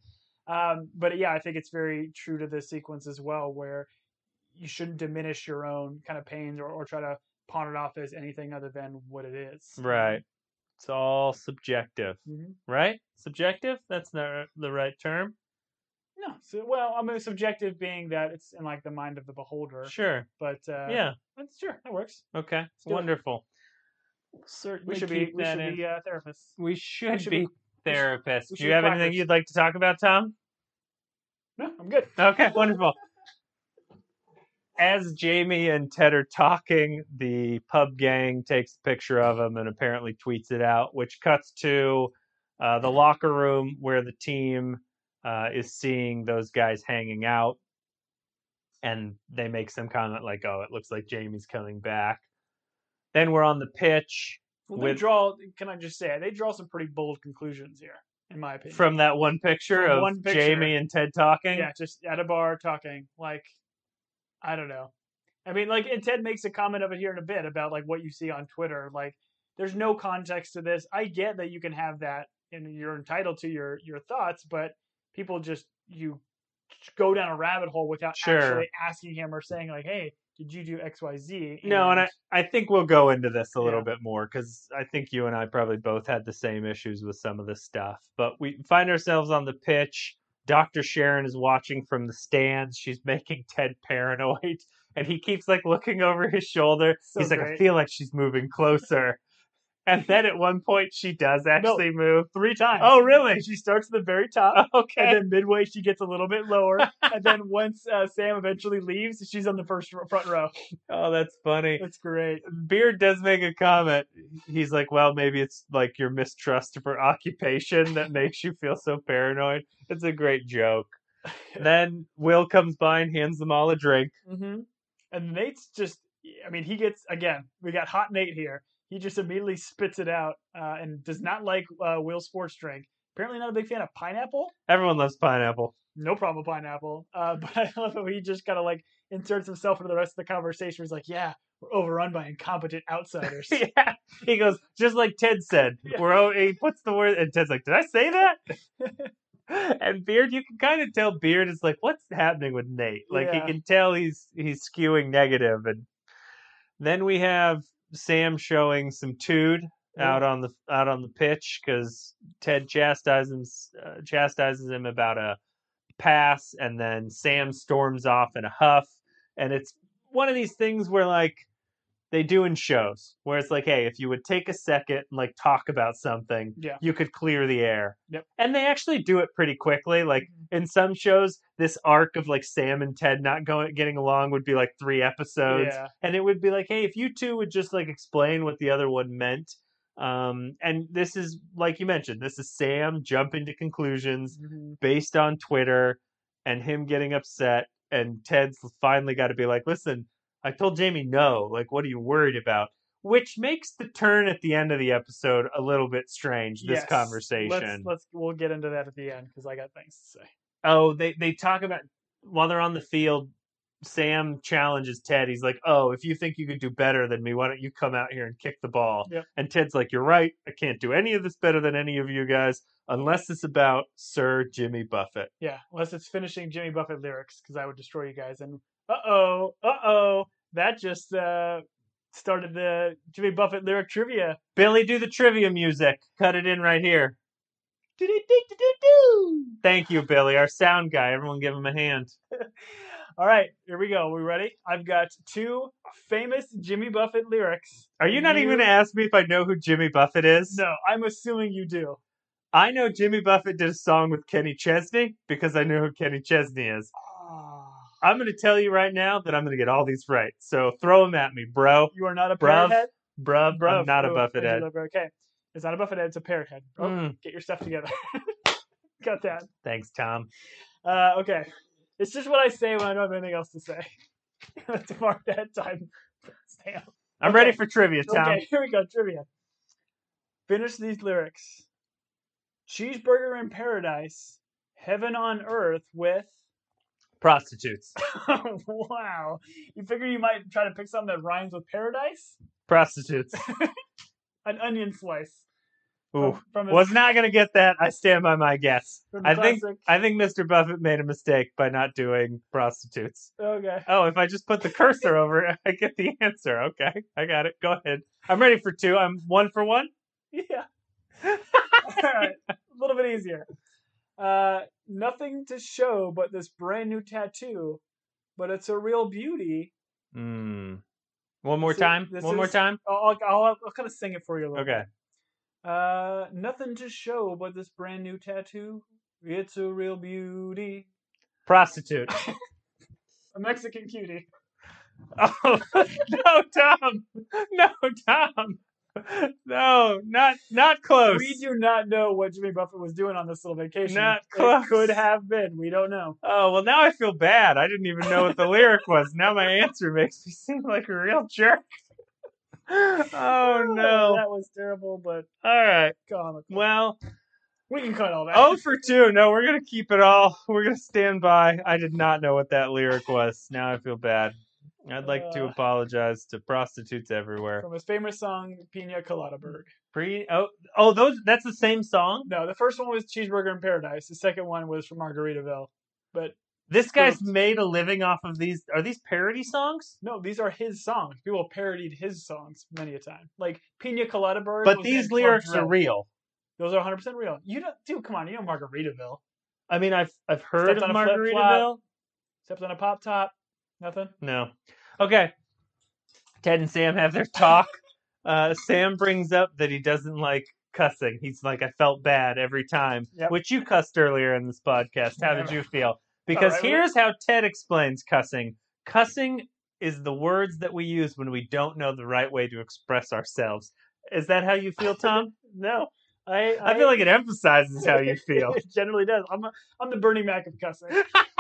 [SPEAKER 1] me.
[SPEAKER 2] Um, but yeah, I think it's very true to this sequence as well, where you shouldn't diminish your own kind of pains or, or try to pawn it off as anything other than what it is.
[SPEAKER 1] Right. It's all subjective,
[SPEAKER 2] hmm
[SPEAKER 1] right? Subjective? That's not the right term.
[SPEAKER 2] No. So, well, I mean, subjective being that it's in like the mind of the beholder.
[SPEAKER 1] Sure.
[SPEAKER 2] But uh,
[SPEAKER 1] Yeah.
[SPEAKER 2] but sure, that works.
[SPEAKER 1] Okay. Wonderful. Certainly
[SPEAKER 2] We should be we should
[SPEAKER 1] in.
[SPEAKER 2] be uh, therapists.
[SPEAKER 1] We should,
[SPEAKER 2] should
[SPEAKER 1] be,
[SPEAKER 2] be- we should-
[SPEAKER 1] therapists. Do you have anything you'd like to talk about, Tom?
[SPEAKER 2] No, I'm good.
[SPEAKER 1] Okay, wonderful. As Jamie and Ted are talking, the pub gang takes a picture of him and apparently tweets it out, which cuts to uh, the locker room where the team uh, is seeing those guys hanging out. And they make some comment like, oh, it looks like Jamie's coming back. Then we're on the pitch
[SPEAKER 2] Well, they
[SPEAKER 1] With-
[SPEAKER 2] draw. Can I just say they draw some pretty bold conclusions here, in my opinion.
[SPEAKER 1] from that one picture
[SPEAKER 2] From
[SPEAKER 1] of
[SPEAKER 2] one picture.
[SPEAKER 1] Jamie and Ted talking.
[SPEAKER 2] yeah, just at a bar talking. Like, I don't know. I mean, like, and Ted makes a comment of it here in a bit about like what you see on Twitter. Like, there's no context to this. I get that you can have that and you're entitled to your your thoughts, but people just you go down a rabbit hole without
[SPEAKER 1] Sure.
[SPEAKER 2] actually asking him or saying like, "Hey, did you do X, Y, Z?"
[SPEAKER 1] No, and I, I think we'll go into this a little
[SPEAKER 2] Yeah.
[SPEAKER 1] bit more because I think you and I probably both had the same issues with some of this stuff. But we find ourselves on the pitch. Dr. Sharon is watching from the stands. She's making Ted paranoid. And he keeps like looking over his shoulder.
[SPEAKER 2] So
[SPEAKER 1] He's like, I feel like she's moving closer. And then at one point she does actually move.
[SPEAKER 2] three times.
[SPEAKER 1] Oh, really?
[SPEAKER 2] She starts at the very top.
[SPEAKER 1] Okay.
[SPEAKER 2] And then midway, she gets a little bit lower. and then once uh, Sam eventually leaves, she's on the first front row.
[SPEAKER 1] oh, that's funny.
[SPEAKER 2] That's great.
[SPEAKER 1] Beard does make a comment. He's like, well, maybe it's like your mistrust of her occupation that makes you feel so paranoid. It's a great joke. then Will comes by and hands them all a drink.
[SPEAKER 2] hmm And Nate's just, I mean, he gets, again, we got hot Nate here. He just immediately spits it out uh, and does not like uh, Will's sports drink. Apparently, not a big fan of pineapple.
[SPEAKER 1] Everyone loves pineapple.
[SPEAKER 2] No problem with pineapple. Uh, but I love how he just kind of like inserts himself into the rest of the conversation. He's like, yeah, we're overrun by incompetent outsiders.
[SPEAKER 1] yeah. He goes, just like Ted said.
[SPEAKER 2] Yeah.
[SPEAKER 1] We're o- he puts the word, and Ted's like, did I say that? and Beard, you can kind of tell Beard is like, what's happening with Nate? Like
[SPEAKER 2] Yeah.
[SPEAKER 1] he can tell he's he's skewing negative. And then we have Sam showing some tude out on the out on the pitch because Ted chastises uh, chastises him about a pass, and then Sam storms off in a huff, and it's one of these things where like they do in shows where it's like, hey, if you would take a second and like talk about something,
[SPEAKER 2] Yeah.
[SPEAKER 1] you could clear the air.
[SPEAKER 2] Yep.
[SPEAKER 1] And they actually do it pretty quickly. Like in some shows, this arc of like Sam and Ted not going getting along would be like three episodes
[SPEAKER 2] Yeah.
[SPEAKER 1] and it would be like, hey, if you two would just like explain what the other one meant. Um, and this is like you mentioned, this is Sam jumping to conclusions
[SPEAKER 2] Mhm.
[SPEAKER 1] based on Twitter and him getting upset. And Ted's finally got to be like, listen, I told Jamie no. Like, what are you worried about? Which makes the turn at the end of the episode a little bit strange. This
[SPEAKER 2] Yes.
[SPEAKER 1] conversation.
[SPEAKER 2] Let's, let's we'll get into that at the end because I got things to say.
[SPEAKER 1] oh, they they talk about while they're on the field. Sam challenges Ted. He's like, "Oh, if you think you could do better than me, why don't you come out here and kick the ball?"
[SPEAKER 2] Yep.
[SPEAKER 1] And Ted's like, "You're right. I can't do any of this better than any of you guys, unless it's about Sir Jimmy Buffett."
[SPEAKER 2] Yeah, unless it's finishing Jimmy Buffett lyrics, because I would destroy you guys. And uh oh, uh oh, that just uh, started the Jimmy Buffett lyric trivia.
[SPEAKER 1] Billy, do the trivia music. Cut it in right here.
[SPEAKER 2] Do-do-do-do-do-do.
[SPEAKER 1] Thank you, Billy, our sound guy. Everyone, give him a hand.
[SPEAKER 2] All right, here we go. We ready? I've got two famous Jimmy Buffett lyrics.
[SPEAKER 1] Are you not even going to ask me if I know who Jimmy Buffett is?
[SPEAKER 2] No, I'm assuming you do.
[SPEAKER 1] I know Jimmy Buffett did a song with Kenny Chesney because I know who Kenny Chesney is. I'm going to tell you right now that I'm going to get all these right. So throw them at me, bro.
[SPEAKER 2] you are not a
[SPEAKER 1] Bruv,
[SPEAKER 2] parrot head.
[SPEAKER 1] Bruv,
[SPEAKER 2] Bruv,
[SPEAKER 1] I'm not a Buffett head.
[SPEAKER 2] Okay, it's not a Buffett head. It's a parrot head. Oh,
[SPEAKER 1] Mm.
[SPEAKER 2] Get your stuff together. Got that.
[SPEAKER 1] Thanks, Tom.
[SPEAKER 2] Uh, okay. It's just what I say when I don't have anything else to say. to mark that time. Sam.
[SPEAKER 1] I'm
[SPEAKER 2] Okay.
[SPEAKER 1] ready for trivia, Tom.
[SPEAKER 2] Okay, here we go. Trivia. Finish these lyrics. Cheeseburger in paradise, heaven on earth with.
[SPEAKER 1] Prostitutes.
[SPEAKER 2] wow. You figure you might try to pick something that rhymes with paradise?
[SPEAKER 1] Prostitutes.
[SPEAKER 2] An onion slice.
[SPEAKER 1] Ooh.
[SPEAKER 2] From, from his-
[SPEAKER 1] Was not gonna get that. I stand by my guess. I think
[SPEAKER 2] classic-
[SPEAKER 1] I think Mr. Buffett made a mistake by not doing prostitutes.
[SPEAKER 2] Okay.
[SPEAKER 1] Oh, if I just put the cursor over it, I get the answer. Okay, I got it. Go ahead. I'm ready for two. I'm one for one.
[SPEAKER 2] Yeah. All right. A little bit easier. Uh, nothing to show but this brand new tattoo, but it's a real beauty.
[SPEAKER 1] Hmm. One more
[SPEAKER 2] See,
[SPEAKER 1] time. One more time.
[SPEAKER 2] I'll, I'll, I'll, I'll kind of sing it for you a little
[SPEAKER 1] Okay.
[SPEAKER 2] bit. Uh, nothing to show but this brand new tattoo. It's a real beauty.
[SPEAKER 1] Prostitute.
[SPEAKER 2] A Mexican cutie.
[SPEAKER 1] Oh no, Tom! No, Tom! No, not not close.
[SPEAKER 2] We do not know what Jimmy Buffett was doing on this little vacation.
[SPEAKER 1] Not
[SPEAKER 2] It
[SPEAKER 1] close.
[SPEAKER 2] could have been. We don't know.
[SPEAKER 1] Oh well, now I feel bad. I didn't even know what the lyric was. Now my answer makes me seem like a real jerk. Oh no!
[SPEAKER 2] That was terrible, but
[SPEAKER 1] All right.
[SPEAKER 2] comical.
[SPEAKER 1] Well,
[SPEAKER 2] We can cut all that.
[SPEAKER 1] oh for two. No, we're gonna keep it all. We're gonna stand by. I did not know what that lyric was. Now I feel bad. I'd like to
[SPEAKER 2] Uh.
[SPEAKER 1] apologize to prostitutes everywhere.
[SPEAKER 2] From his famous song Pina Colada Berg.
[SPEAKER 1] Pre oh oh those that's the same song.
[SPEAKER 2] No, the first one was Cheeseburger in Paradise. The second one was from Margaritaville. But
[SPEAKER 1] This guy's made a living off of these. Are these parody songs?
[SPEAKER 2] no, these are his songs. People parodied his songs many a time. Like Pina Colada Berg.
[SPEAKER 1] But
[SPEAKER 2] was
[SPEAKER 1] these
[SPEAKER 2] Club
[SPEAKER 1] lyrics are real.
[SPEAKER 2] Those are 100 percent real. You don't, dude. Come on, you know Margaritaville.
[SPEAKER 1] I mean, I've I've heard
[SPEAKER 2] Stepped
[SPEAKER 1] of
[SPEAKER 2] on a flip-flop.
[SPEAKER 1] Margaritaville.
[SPEAKER 2] Stepped on a pop top. Nothing.
[SPEAKER 1] No. Okay. Ted and Sam have their talk. uh, Sam brings up that he doesn't like cussing. He's like, I felt bad every time,
[SPEAKER 2] Yep.
[SPEAKER 1] which you cussed earlier in this podcast. How did you feel? Because
[SPEAKER 2] right, well-
[SPEAKER 1] here's how Ted explains cussing. Cussing is the words that we use when we don't know the right way to express ourselves. Is that how you feel, Tom?
[SPEAKER 2] No, I.
[SPEAKER 1] I feel like it emphasizes how you feel.
[SPEAKER 2] it generally does. I'm a, I'm the Bernie Mac of cussing.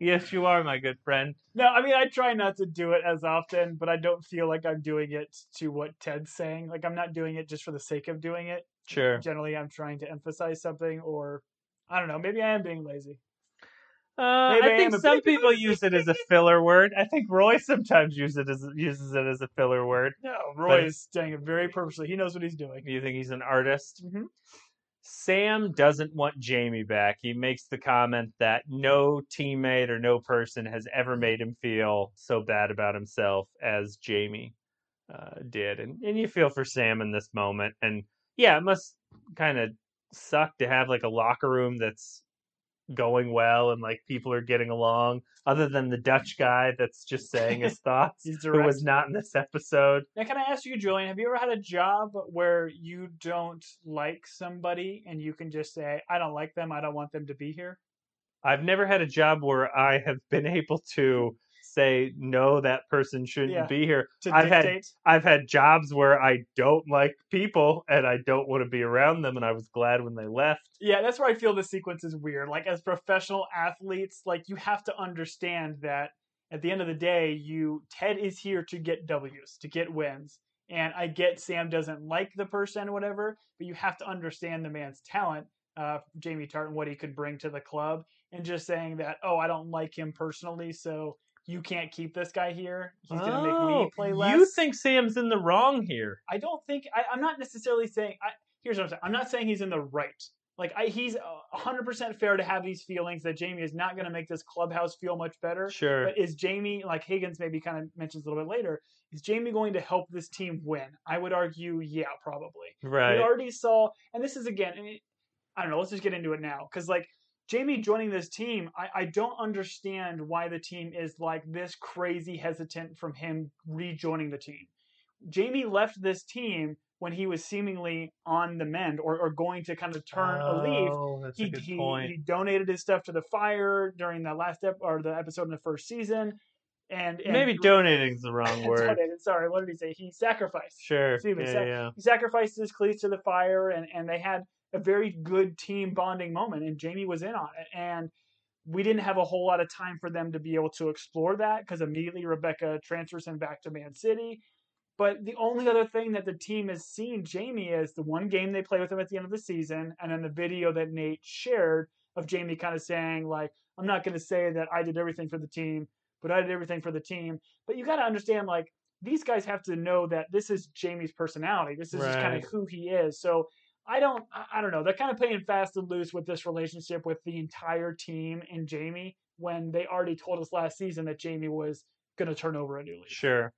[SPEAKER 1] yes, you are, my good friend.
[SPEAKER 2] No, I mean I try not to do it as often, but I don't feel like I'm doing it to what Ted's saying. Like I'm not doing it just for the sake of doing it.
[SPEAKER 1] Sure.
[SPEAKER 2] Generally, I'm trying to emphasize something, or I don't know. Maybe I am being lazy.
[SPEAKER 1] Uh,
[SPEAKER 2] I
[SPEAKER 1] I think some people use it as a filler word. I think Roy sometimes uses it as uses it as a filler word.
[SPEAKER 2] No, Roy
[SPEAKER 1] it's-
[SPEAKER 2] is saying it very purposely. He knows what he's doing.
[SPEAKER 1] You think he's an artist?
[SPEAKER 2] Mhm.
[SPEAKER 1] Sam doesn't want Jamie back. He makes the comment that no teammate or no person has ever made him feel so bad about himself as Jamie uh, did, and and you feel for Sam in this moment. And yeah, it must kind of suck to have like a locker room that's going well and like people are getting along other than the dutch guy that's just saying his thoughts who was not in this episode
[SPEAKER 2] Now, can I ask you, Julian? Have you ever had a job where you don't like somebody and you can just say, "I don't like them. I don't want them to be here"?
[SPEAKER 1] I've never had a job where I have been able to say no, that person shouldn't
[SPEAKER 2] Yeah.
[SPEAKER 1] be here.
[SPEAKER 2] To
[SPEAKER 1] I've had. I've had jobs where I don't like people and I don't want to be around them, and I was glad when they left.
[SPEAKER 2] Yeah, that's where I feel the sequence is weird. Like as professional athletes, like you have to understand that at the end of the day, you Ted is here to get W's, to get wins. And I get Sam doesn't like the person or whatever, but you have to understand the man's talent, uh, Jamie Tartt, what he could bring to the club, and just saying that, oh, I don't like him personally, so you can't keep this guy here. He's going to make me
[SPEAKER 1] Oh,
[SPEAKER 2] play less.
[SPEAKER 1] You think Sam's in the wrong here?
[SPEAKER 2] I don't think I, I'm not necessarily saying. I, here's what I'm saying. I'm not saying he's in the right. Like I, he's hundred percent fair to have these feelings that Jamie is not going to make this clubhouse feel much better.
[SPEAKER 1] Sure.
[SPEAKER 2] But is Jamie, like Higgins maybe kind of mentions a little bit later, is Jamie going to help this team win? I would argue, yeah, probably.
[SPEAKER 1] Right.
[SPEAKER 2] We already saw, and this is again, I, mean, I don't know. Let's just get into it now, because like Jamie joining this team, I, I don't understand why the team is like this crazy hesitant from him rejoining the team. Jamie left this team when he was seemingly on the mend or, or going to kind of turn a leaf.
[SPEAKER 1] Oh, that's
[SPEAKER 2] He,
[SPEAKER 1] a good
[SPEAKER 2] he,
[SPEAKER 1] point.
[SPEAKER 2] he donated his stuff to the fire during the last ep- or the episode in the first season, and, and
[SPEAKER 1] Maybe is the wrong word.
[SPEAKER 2] donated, Sorry, what did he say? He sacrificed
[SPEAKER 1] Sure.
[SPEAKER 2] Excuse me,
[SPEAKER 1] Yeah, yeah.
[SPEAKER 2] he sacrificed his cleats to the fire and, and they had a very good team bonding moment, and Jamie was in on it. And we didn't have a whole lot of time for them to be able to explore that because immediately Rebecca transfers him back to Man City. But the only other thing that the team has seen Jamie is the one game they play with him at the end of the season, and then the video that Nate shared of Jamie kind of saying like, "I'm not going to say that I did everything for the team, but I did everything for the team." But you got to understand like these guys have to know that this is Jamie's personality. This is just kind of who he is. So I don't I- don't know. They're kind of playing fast and loose with this relationship with the entire team and Jamie when they already told us last season that Jamie was going to turn over a new leaf.
[SPEAKER 1] Sure.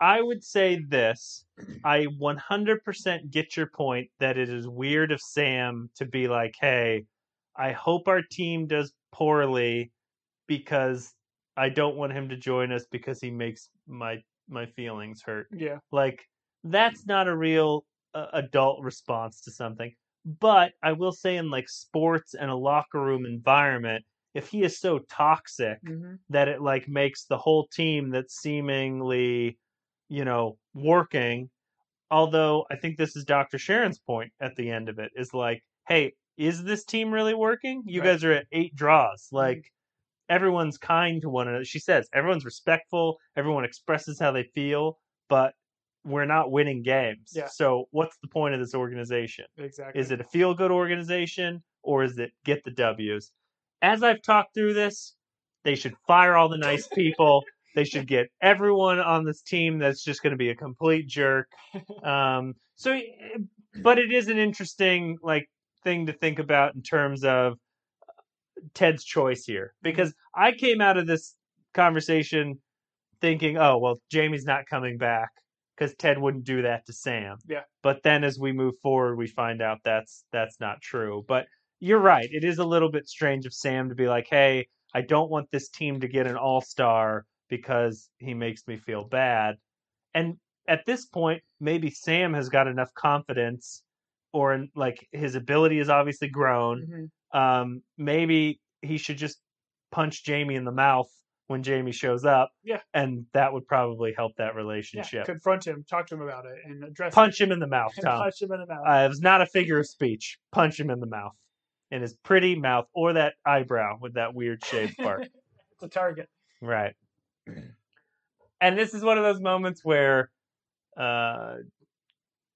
[SPEAKER 1] I would say this. I 100% get your point that it is weird of Sam to be like, hey, I hope our team does poorly because I don't want him to join us because he makes my my feelings hurt.
[SPEAKER 2] Yeah.
[SPEAKER 1] Like that's not a real uh, adult response to something. But I will say in like sports and a locker room environment, if he is so toxic
[SPEAKER 2] hmm
[SPEAKER 1] that it like makes the whole team that's seemingly, you know, working. Although I think this is Dr. Sharon's point at the end of it is like, hey, is this team really working? You
[SPEAKER 2] Right.
[SPEAKER 1] guys are at eight draws. Like everyone's kind to one another. She says everyone's respectful, everyone expresses how they feel, but we're not winning games.
[SPEAKER 2] Yeah.
[SPEAKER 1] So what's the point of this organization?
[SPEAKER 2] Exactly.
[SPEAKER 1] Is it a feel good organization or is it get the W's? As I've talked through this, they should fire all the nice people. they should get everyone on this team that's just going to be a complete jerk. Um, so, but it is an interesting like thing to think about in terms of Ted's choice here because I came out of this conversation thinking, oh well, Jamie's not coming back because Ted wouldn't do that to Sam.
[SPEAKER 2] Yeah.
[SPEAKER 1] But then as we move forward, we find out that's that's not true. But you're right; it is a little bit strange of Sam to be like, hey, I don't want this team to get an All Star because he makes me feel bad. And at this point, maybe Sam has got enough confidence, or like his ability has obviously grown
[SPEAKER 2] Mhm.
[SPEAKER 1] um, maybe he should just punch Jamie in the mouth when Jamie shows up.
[SPEAKER 2] Yeah.
[SPEAKER 1] And that would probably help that
[SPEAKER 2] Yeah,
[SPEAKER 1] relationship.
[SPEAKER 2] confront him, talk to him about it, and address
[SPEAKER 1] punch
[SPEAKER 2] it.
[SPEAKER 1] him in the mouth,
[SPEAKER 2] and
[SPEAKER 1] Tom.
[SPEAKER 2] punch him in the mouth.
[SPEAKER 1] Uh, it was not a figure of speech. Punch him in the mouth. In his pretty mouth or that eyebrow with that weird shaved part.
[SPEAKER 2] it's a target.
[SPEAKER 1] Right. And this is one of those moments where uh,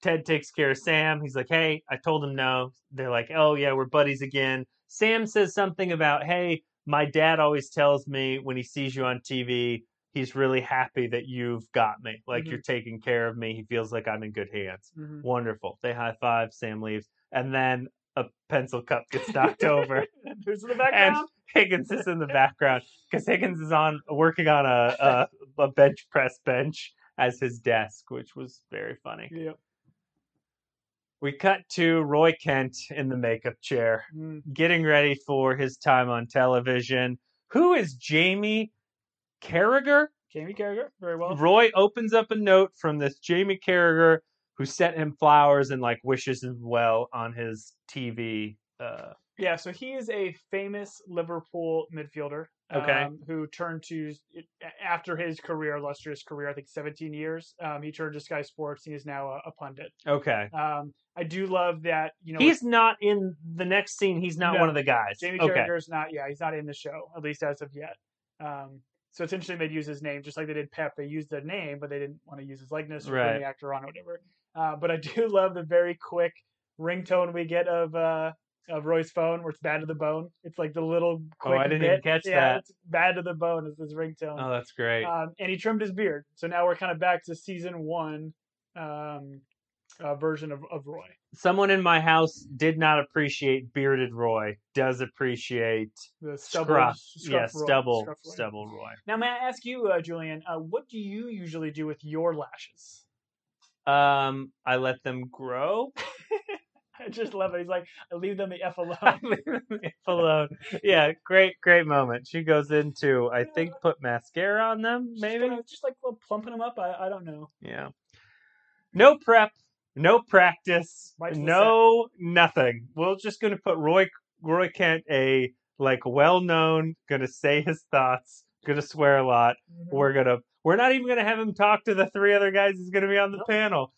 [SPEAKER 1] Ted takes care of Sam. He's like, hey, I told him no. They're like, oh, yeah, we're buddies again. Sam says something about, hey, my dad always tells me when he sees you on TV, he's really happy that you've got me. Like
[SPEAKER 2] Mhm.
[SPEAKER 1] you're taking care of me. He feels like I'm in good hands.
[SPEAKER 2] Mhm.
[SPEAKER 1] Wonderful. They high five. Sam leaves. And then a pencil cup gets knocked over.
[SPEAKER 2] Who's in the background?
[SPEAKER 1] Higgins is in the background because Higgins is on working on a, a a bench press bench as his desk, which was very funny.
[SPEAKER 2] Yeah.
[SPEAKER 1] We cut to Roy Kent in the makeup chair,
[SPEAKER 2] Mm.
[SPEAKER 1] getting ready for his time on television. Who is Jamie Carragher?
[SPEAKER 2] Jamie Carragher, very well.
[SPEAKER 1] Roy opens up a note from this Jamie Carragher who sent him flowers and like wishes him well on his TV. Uh,
[SPEAKER 2] Yeah, so he is a famous Liverpool midfielder.
[SPEAKER 1] Okay.
[SPEAKER 2] Um, who turned to after his career, illustrious career, I think 17 years. Um, he turned to Sky Sports. He is now a, a pundit.
[SPEAKER 1] okay.
[SPEAKER 2] Um, I do love that. You know,
[SPEAKER 1] He's not in the next scene. He's not
[SPEAKER 2] No.
[SPEAKER 1] one of the guys.
[SPEAKER 2] Jamie
[SPEAKER 1] okay.
[SPEAKER 2] Carragher's not. Yeah, he's not in the show at least as of yet. Um, so it's interesting they'd use his name just like they did Pep. They used the name, but they didn't want to use his likeness or
[SPEAKER 1] Right.
[SPEAKER 2] the actor on or whatever. Uh, but I do love the very quick ringtone we get of uh, of Roy's phone, where it's "Bad to the Bone." It's like the little quick Oh,
[SPEAKER 1] I didn't
[SPEAKER 2] bit.
[SPEAKER 1] even catch
[SPEAKER 2] yeah,
[SPEAKER 1] that.
[SPEAKER 2] It's "Bad to the Bone" is his ringtone.
[SPEAKER 1] Oh, that's great.
[SPEAKER 2] Um, and he trimmed his beard, so now we're kind of back to season one um, uh, version of, of Roy.
[SPEAKER 1] Someone in my house did not appreciate bearded Roy. Does appreciate
[SPEAKER 2] The stubble,
[SPEAKER 1] scruff.
[SPEAKER 2] scruff
[SPEAKER 1] yeah,
[SPEAKER 2] Roy,
[SPEAKER 1] stubble.
[SPEAKER 2] scruff Roy.
[SPEAKER 1] Stubble Roy.
[SPEAKER 2] Now, may I ask you, uh, Julian, uh, what do you usually do with your lashes?
[SPEAKER 1] Um, I let them grow.
[SPEAKER 2] I just love it. He's like, I leave them the F alone.
[SPEAKER 1] Leave them the F alone. Yeah, great, great moment. She goes into, I think, put mascara on them,
[SPEAKER 2] Just
[SPEAKER 1] maybe.
[SPEAKER 2] kinda- just like plumping them up. I, I don't know.
[SPEAKER 1] Yeah. No prep, no practice,
[SPEAKER 2] to
[SPEAKER 1] no nothing. We're just gonna put Roy Roy Kent, a like well known, gonna say his thoughts, gonna swear a lot.
[SPEAKER 2] Mhm.
[SPEAKER 1] We're gonna we're not even gonna have him talk to the three other guys he's gonna be on the
[SPEAKER 2] Nope.
[SPEAKER 1] panel.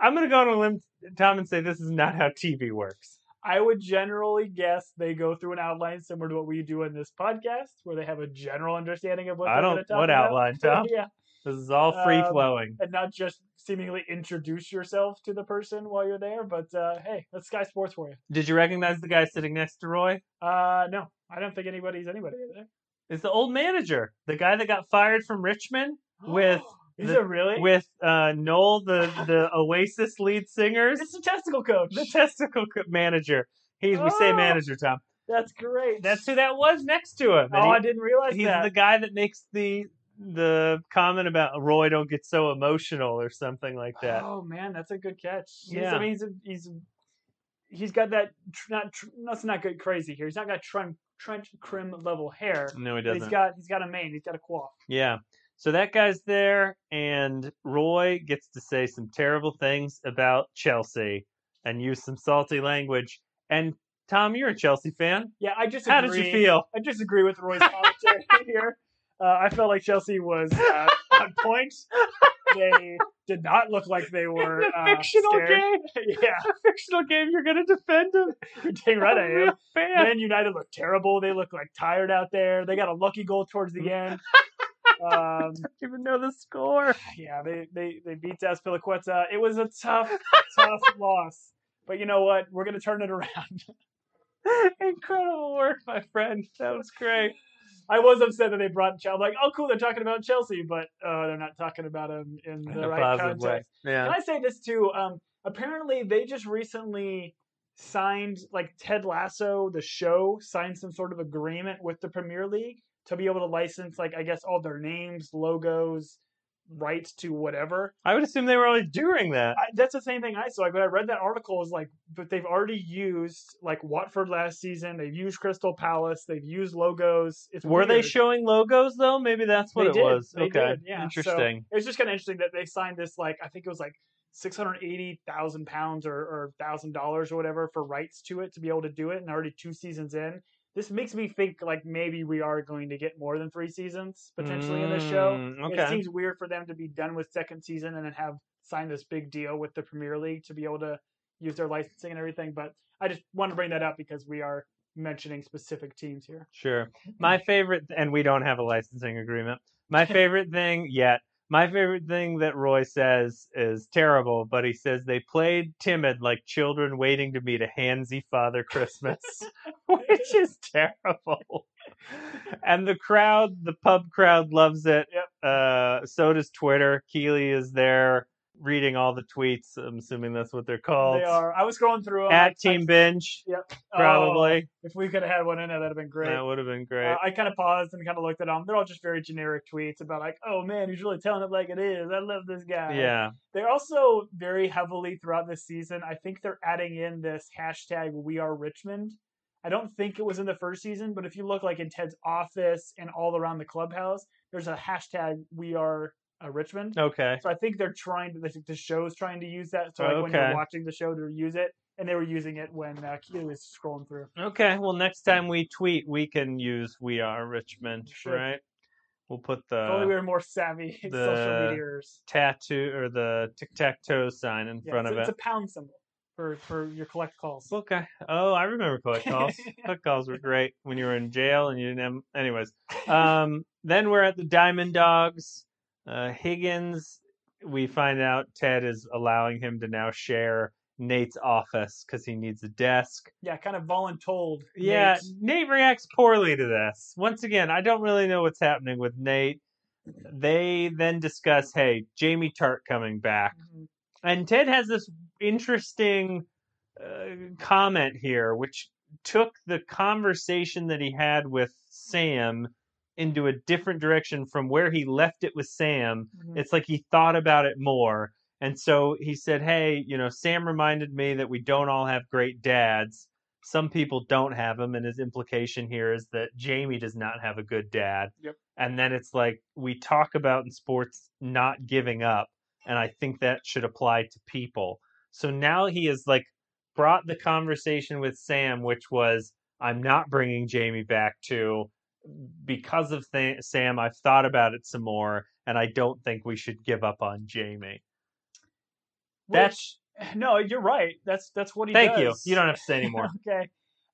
[SPEAKER 1] I'm going to go on a limb, Tom, and say this is not how TV works.
[SPEAKER 2] I would generally guess they go through an outline similar to what we do in this podcast, where they have a general understanding of what
[SPEAKER 1] I
[SPEAKER 2] they're
[SPEAKER 1] don't-
[SPEAKER 2] going to talk
[SPEAKER 1] what
[SPEAKER 2] about.
[SPEAKER 1] outline, Tom?
[SPEAKER 2] yeah,
[SPEAKER 1] This is all free
[SPEAKER 2] Um,
[SPEAKER 1] flowing.
[SPEAKER 2] and not just seemingly introduce yourself to the person while you're there. But uh, hey, that's Sky Sports for you.
[SPEAKER 1] Did you recognize the guy sitting next to Roy?
[SPEAKER 2] Uh, no, I don't think anybody's anybody there.
[SPEAKER 1] It's the old manager, the guy that got fired from Richmond with
[SPEAKER 2] Is
[SPEAKER 1] the-
[SPEAKER 2] it really?
[SPEAKER 1] with uh, Noel, the the Oasis lead singers,
[SPEAKER 2] it's the testicle coach.
[SPEAKER 1] the testicle co- manager. He's we say
[SPEAKER 2] Oh.
[SPEAKER 1] manager, Tom.
[SPEAKER 2] That's great.
[SPEAKER 1] That's who that was next to him. and
[SPEAKER 2] oh,
[SPEAKER 1] he-
[SPEAKER 2] I didn't realize
[SPEAKER 1] he's
[SPEAKER 2] that.
[SPEAKER 1] the guy that makes the the comment about Roy don't get so emotional or something like that.
[SPEAKER 2] Oh man, that's a good catch. He's,
[SPEAKER 1] Yeah.
[SPEAKER 2] I mean, he's a, he's he's got that tr- not tr- that's not good crazy here. He's not got trench Trent Crimm level hair.
[SPEAKER 1] No, he doesn't.
[SPEAKER 2] He's got he's got a mane. He's got a quaff.
[SPEAKER 1] Yeah. So that guy's there, and Roy gets to say some terrible things about Chelsea and use some salty language. And Tom, you're a Chelsea fan.
[SPEAKER 2] Yeah, I just.
[SPEAKER 1] How did you feel?
[SPEAKER 2] I disagree with Roy's commentary here. Uh, I felt like Chelsea was uh, on point. They did not look like they were
[SPEAKER 1] In a
[SPEAKER 2] uh,
[SPEAKER 1] fictional
[SPEAKER 2] scared.
[SPEAKER 1] game,
[SPEAKER 2] yeah,
[SPEAKER 1] a fictional game, you're going to defend them.
[SPEAKER 2] you're dang right I am.
[SPEAKER 1] fan.
[SPEAKER 2] Man United looked terrible. They look like tired out there. They got a lucky goal towards the end. Um,
[SPEAKER 1] even know the score.
[SPEAKER 2] yeah, they they they beat Azpilicueta. It was a tough, tough loss. But you know what? We're gonna turn it around.
[SPEAKER 1] Incredible work, my friend. That was great.
[SPEAKER 2] I was upset that they brought Chelsea. Like, oh, cool, they're talking about Chelsea, but uh, they're not talking about him in
[SPEAKER 1] In
[SPEAKER 2] the
[SPEAKER 1] a
[SPEAKER 2] right context.
[SPEAKER 1] way. Yeah.
[SPEAKER 2] Can I say this too? Um, apparently, they just recently signed, like Ted Lasso, the show, signed some sort of agreement with the Premier League to be able to license, like, I guess, all their names, logos, rights to whatever.
[SPEAKER 1] I would assume they were already doing that.
[SPEAKER 2] I, that's the same thing I saw. Like when I read that article, is like, but they've already used like Watford last season. They've used Crystal Palace. They've used logos. It's
[SPEAKER 1] Were they showing logos though? Maybe that's what
[SPEAKER 2] They
[SPEAKER 1] it
[SPEAKER 2] did.
[SPEAKER 1] was.
[SPEAKER 2] They
[SPEAKER 1] okay.
[SPEAKER 2] did, yeah. So-
[SPEAKER 1] Interesting.
[SPEAKER 2] It was just kind of interesting that they signed this like I think it was like six hundred eighty thousand pounds or or thousand dollars or whatever for rights to it to be able to do it, and already two seasons in. This makes me think like maybe we are going to get more than three seasons potentially in this show.
[SPEAKER 1] Mm,
[SPEAKER 2] It seems weird for them to be done with second season and then have signed this big deal with the Premier League to be able to use their licensing and everything. But I just want to bring that up because we are mentioning specific teams here.
[SPEAKER 1] Sure. My favorite, and we don't have a licensing agreement. My favorite thing yet. My favorite thing that Roy says is terrible, but he says they played timid like children waiting to meet a handsy Father Christmas, which is terrible. And the crowd, the pub crowd loves it.
[SPEAKER 2] Yep.
[SPEAKER 1] Uh, so does Twitter. Keeley is there reading all the tweets. I'm assuming that's what they're called.
[SPEAKER 2] They are. I was going through I
[SPEAKER 1] At Team Binge,
[SPEAKER 2] Yep. Oh,
[SPEAKER 1] probably.
[SPEAKER 2] if we could have had one in there, that'd have been great.
[SPEAKER 1] That would have been great.
[SPEAKER 2] Uh, I kind of paused and kind of looked at them. They're all just very generic tweets about like, "Oh man, he's really telling it like it is. I love this guy."
[SPEAKER 1] yeah.
[SPEAKER 2] They're also very heavily throughout this season. I think they're adding in this hashtag We Are Richmond. I don't think it was in the first season, but if you look like in Ted's office and all around the clubhouse, there's a hashtag We Are uh, Richmond.
[SPEAKER 1] Okay.
[SPEAKER 2] So I think they're trying to. The, the show's trying to use that. So like when you're watching the show, to use it, and they were using it when uh, Keeley was scrolling through.
[SPEAKER 1] Okay, well, next time we tweet, we can use "We Are Richmond,"
[SPEAKER 2] Sure.
[SPEAKER 1] right? We'll put
[SPEAKER 2] If only we were more savvy social
[SPEAKER 1] the-
[SPEAKER 2] media's.
[SPEAKER 1] tattoo or the tic tac toe sign in
[SPEAKER 2] Yeah,
[SPEAKER 1] front of
[SPEAKER 2] it's
[SPEAKER 1] it.
[SPEAKER 2] It's a pound symbol for for your collect calls.
[SPEAKER 1] Okay. Oh, I remember collect calls. collect calls were great when you were in jail and you didn't have. Anyways, um, then we're at the Diamond Dogs. Uh, Higgins, we find out Ted is allowing him to now share Nate's office because he needs a desk.
[SPEAKER 2] Yeah, kind of voluntold.
[SPEAKER 1] Yeah,
[SPEAKER 2] Nate.
[SPEAKER 1] Nate reacts poorly to this. Once again, I don't really know what's happening with Nate. They then discuss, hey, Jamie Tartt coming back.
[SPEAKER 2] Mhm.
[SPEAKER 1] And Ted has this interesting uh, comment here, which took the conversation that he had with Sam into a different direction from where he left it with Sam.
[SPEAKER 2] Mhm.
[SPEAKER 1] It's like he thought about it more. And so he said, Hey, you know, Sam reminded me that we don't all have great dads. Some people don't have them. And his implication here is that Jamie does not have a good dad.
[SPEAKER 2] Yep.
[SPEAKER 1] And then it's like we talk about in sports not giving up. And I think that should apply to people. So now he has like brought the conversation with Sam, which was, I'm not bringing Jamie back to because of th- Sam. I've thought about it some more, and I don't think we should give up on Jamie. That's
[SPEAKER 2] Which- no, you're right. That's that's what he
[SPEAKER 1] thank you.
[SPEAKER 2] does.
[SPEAKER 1] You don't have to say anymore.
[SPEAKER 2] okay.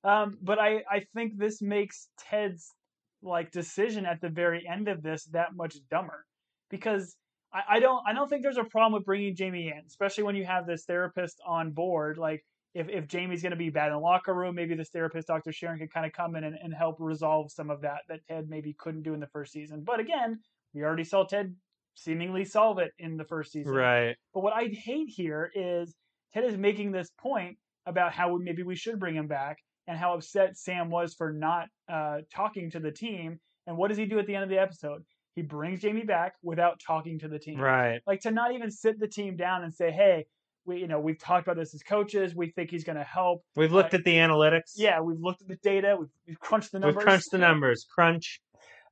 [SPEAKER 2] Um, but I, I think this makes Ted's like decision at the very end of this that much dumber because I, I don't I don't think there's a problem with bringing Jamie in, especially when you have this therapist on board. Like if, if Jamie's going to be bad in the locker room, maybe this therapist, Dr. Sharon, could kind of come in and, and help resolve some of that that Ted maybe couldn't do in the first season. But again, we already saw Ted seemingly solve it in the first season.
[SPEAKER 1] right.
[SPEAKER 2] But what I hate here is Ted is making this point about how maybe we should bring him back and how upset Sam was for not uh, talking to the team. And what does he do at the end of the episode? He brings Jamie back without talking to the team.
[SPEAKER 1] Right.
[SPEAKER 2] Like to not even sit the team down and say, "Hey, we, you know, we've talked about this as coaches. We think he's going to help.
[SPEAKER 1] We've looked at the analytics.
[SPEAKER 2] Yeah, we've looked at the data. We've, we've crunched the numbers.
[SPEAKER 1] We've crunched the numbers. Crunch.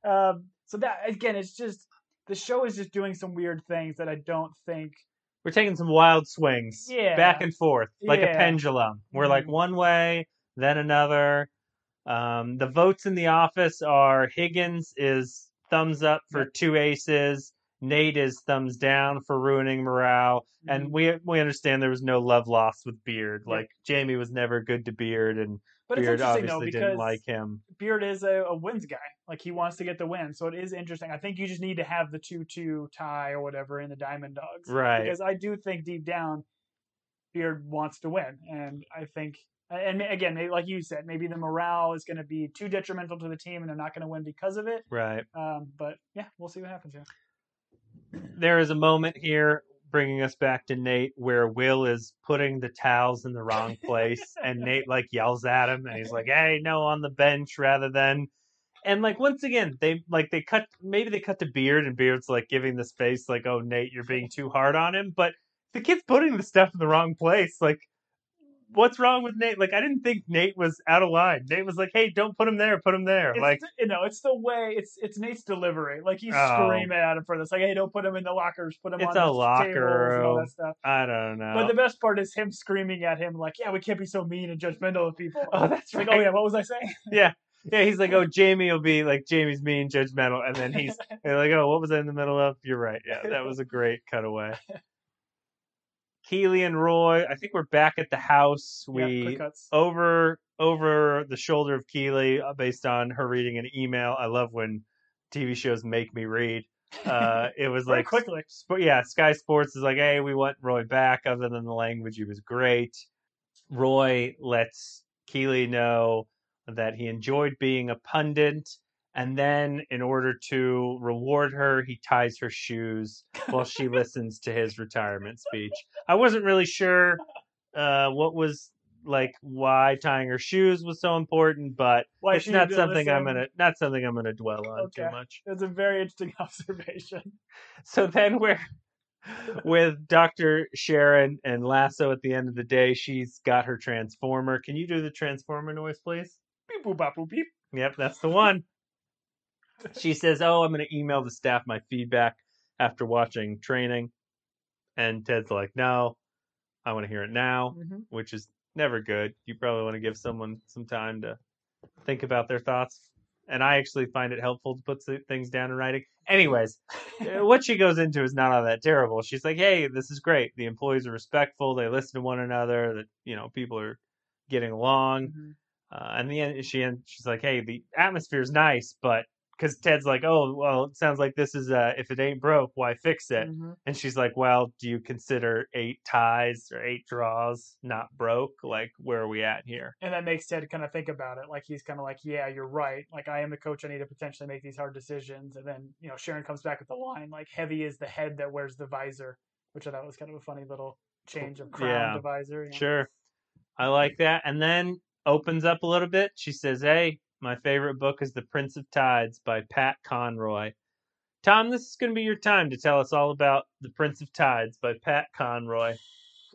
[SPEAKER 2] Um, so that again, it's just the show is just doing some weird things that I don't think.
[SPEAKER 1] We're taking some wild swings.
[SPEAKER 2] Yeah.
[SPEAKER 1] Back and forth. Like a pendulum. We're like
[SPEAKER 2] Mhm.
[SPEAKER 1] one way, then another. Um, the votes in the office are Higgins is thumbs up for two aces. Nate is thumbs down for ruining morale. And
[SPEAKER 2] Mhm.
[SPEAKER 1] we we understand there was no love lost with Beard.
[SPEAKER 2] Yeah.
[SPEAKER 1] Like Jamie was never good to Beard and
[SPEAKER 2] but
[SPEAKER 1] Beard
[SPEAKER 2] though
[SPEAKER 1] obviously
[SPEAKER 2] because
[SPEAKER 1] didn't like him.
[SPEAKER 2] Beard is a, a wins guy. Like he wants to get the win. So it is interesting. I think you just need to have the two-two tie or whatever in the Diamond Dogs.
[SPEAKER 1] Right.
[SPEAKER 2] Because I do think deep down, Beard wants to win, and I think, and again, maybe, like you said, maybe the morale is going to be too detrimental to the team, and they're not going to win because of it.
[SPEAKER 1] Right.
[SPEAKER 2] Um, but yeah, we'll see what happens here.
[SPEAKER 1] There is a moment here bringing us back to Nate where Will is putting the towels in the wrong place and Nate like yells at him and he's like, "Hey, no, on the bench rather than." And like once again, they like they cut maybe they cut to Beard and Beard's like giving this face like, "Oh, Nate, you're being too hard on him." But the kid's putting the stuff in the wrong place. Like what's wrong with Nate? Like I didn't think Nate was out of line. Nate was like, "Hey, don't put him there. Put him there."
[SPEAKER 2] It's
[SPEAKER 1] like
[SPEAKER 2] the- you know, it's the way it's it's Nate's delivery. Like he's
[SPEAKER 1] Oh.
[SPEAKER 2] screaming at him for this. Like, hey, don't put him in the lockers. Put him
[SPEAKER 1] It's
[SPEAKER 2] on
[SPEAKER 1] a
[SPEAKER 2] the
[SPEAKER 1] locker
[SPEAKER 2] and all
[SPEAKER 1] room.
[SPEAKER 2] that stuff.
[SPEAKER 1] I don't know.
[SPEAKER 2] But the best part is him screaming at him like, "Yeah, we can't be so mean and judgmental of people."
[SPEAKER 1] oh, that's
[SPEAKER 2] like, oh,
[SPEAKER 1] right.
[SPEAKER 2] oh yeah, what was I saying?
[SPEAKER 1] Yeah. Yeah, he's like, oh, Jamie will be like, Jamie's mean, judgmental. And then he's like, oh, what was I in the middle of? You're right. Yeah, that was a great cutaway. Keeley and Roy, I think we're back at the house.
[SPEAKER 2] Yeah,
[SPEAKER 1] We
[SPEAKER 2] cuts.
[SPEAKER 1] over over the shoulder of Keeley uh, based on her reading an email. I love when TV shows make me read. Uh, it was like
[SPEAKER 2] quickly.
[SPEAKER 1] Sp- yeah, Sky Sports is like, hey, we want Roy back. Other than the language, he was great. Roy lets Keeley know that he enjoyed being a pundit, and then in order to reward her, he ties her shoes while she listens to his retirement speech. I wasn't really sure uh, what was like why tying her shoes was so important, but
[SPEAKER 2] Why
[SPEAKER 1] it's not something I'm gonna not something I'm gonna dwell on too much.
[SPEAKER 2] That's a very interesting observation.
[SPEAKER 1] So then we're with Dr. Sharon and Lasso at the end of the day. She's got her transformer. Can you do the transformer noise, please?
[SPEAKER 2] Beep boop bop boop beep.
[SPEAKER 1] Yep, that's the one. She says, Oh, I'm going to email the staff my feedback after watching training. And Ted's like, No, I want to hear it now,
[SPEAKER 2] Mhm.
[SPEAKER 1] which is never good. You probably want to give someone some time to think about their thoughts. And I actually find it helpful to put things down in writing. Anyways, uh, what she goes into is not all that terrible. She's like, "Hey, this is great. The employees are respectful. They listen to one another. That you know, people are getting along."
[SPEAKER 2] Mhm.
[SPEAKER 1] Uh, and the end, she and she's like, "Hey, the atmosphere is nice, but because Ted's like, oh, well, it sounds like this is uh, if it ain't broke, why fix it?"
[SPEAKER 2] Mhm.
[SPEAKER 1] And she's like, "Well, do you consider eight ties or eight draws not broke? Like, where are we at here?"
[SPEAKER 2] And that makes Ted kind of think about it. Like he's kind of like, yeah, you're right. Like I am the coach. I need to potentially make these hard decisions. And then you know Sharon comes back with the line like, "Heavy is the head that wears the visor," which I thought was kind of a funny little change of crown
[SPEAKER 1] Yeah.
[SPEAKER 2] to visor. you know.
[SPEAKER 1] Sure. I like that. And then opens up a little bit. She says, Hey, my favorite book is The Prince of Tides by Pat Conroy. Tom, this is going to be your time to tell us all about The Prince of Tides by Pat Conroy.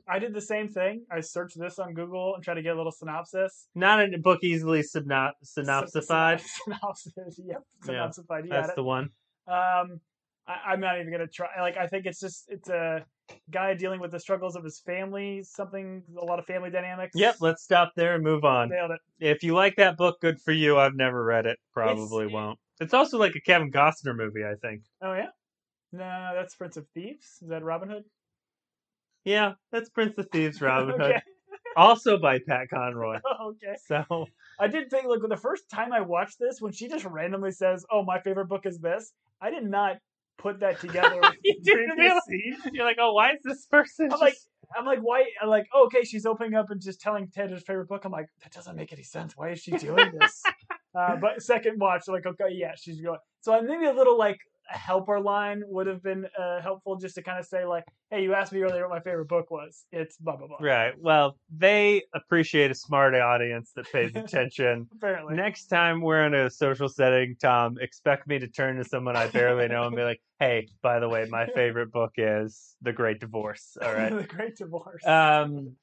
[SPEAKER 2] I did the same thing. I searched this on Google and tried to get a little synopsis.
[SPEAKER 1] Not a book easily synop- synopsified.
[SPEAKER 2] Synopsis. Yep.
[SPEAKER 1] Yeah,
[SPEAKER 2] Synopsified. You
[SPEAKER 1] That's
[SPEAKER 2] got it.
[SPEAKER 1] the one.
[SPEAKER 2] Um, I, I'm not even gonna try. Like, I think it's just it's a guy dealing with the struggles of his family. Something, a lot of family dynamics.
[SPEAKER 1] Yep, let's stop there and move on.
[SPEAKER 2] nailed it.
[SPEAKER 1] If you like that book, good for you. I've never read it. Probably
[SPEAKER 2] It's-
[SPEAKER 1] won't. It's also like a Kevin Costner movie, I think.
[SPEAKER 2] Oh yeah. No, that's Prince of Thieves. Is that Robin Hood?
[SPEAKER 1] Yeah, that's Prince of Thieves Robin Hood.
[SPEAKER 2] okay.
[SPEAKER 1] Also by Pat Conroy.
[SPEAKER 2] Oh, okay.
[SPEAKER 1] So
[SPEAKER 2] I did think, like, the first time I watched this, when she just randomly says, "Oh, my favorite book is this," I did not put that together.
[SPEAKER 1] You
[SPEAKER 2] the
[SPEAKER 1] didn't realize-
[SPEAKER 2] scene.
[SPEAKER 1] you're like, oh, why is this person?
[SPEAKER 2] I'm like, I'm like, why? I'm like, oh, okay, she's opening up and just telling Ted his favorite book. I'm like, that doesn't make any sense. Why is she doing this? uh, but second watch, like, okay, yeah, she's going. So I'm maybe a little like a helper line would have been uh, helpful, just to kind of say like, hey, you asked me earlier what my favorite book was. It's blah blah blah.
[SPEAKER 1] right. Well, they appreciate a smart audience that pays attention.
[SPEAKER 2] Apparently.
[SPEAKER 1] Next time we're in a social setting, Tom, expect me to turn to someone I barely know and be like, "Hey, by the way, my favorite book is The Great Divorce." All right.
[SPEAKER 2] the Great Divorce.
[SPEAKER 1] Um,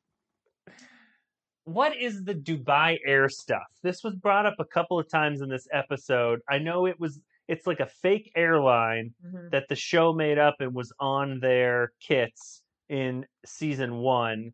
[SPEAKER 1] what is the Dubai Air stuff? This was brought up a couple of times in this episode. I know it was. It's like a fake airline
[SPEAKER 2] Mhm.
[SPEAKER 1] that the show made up and was on their kits in season one.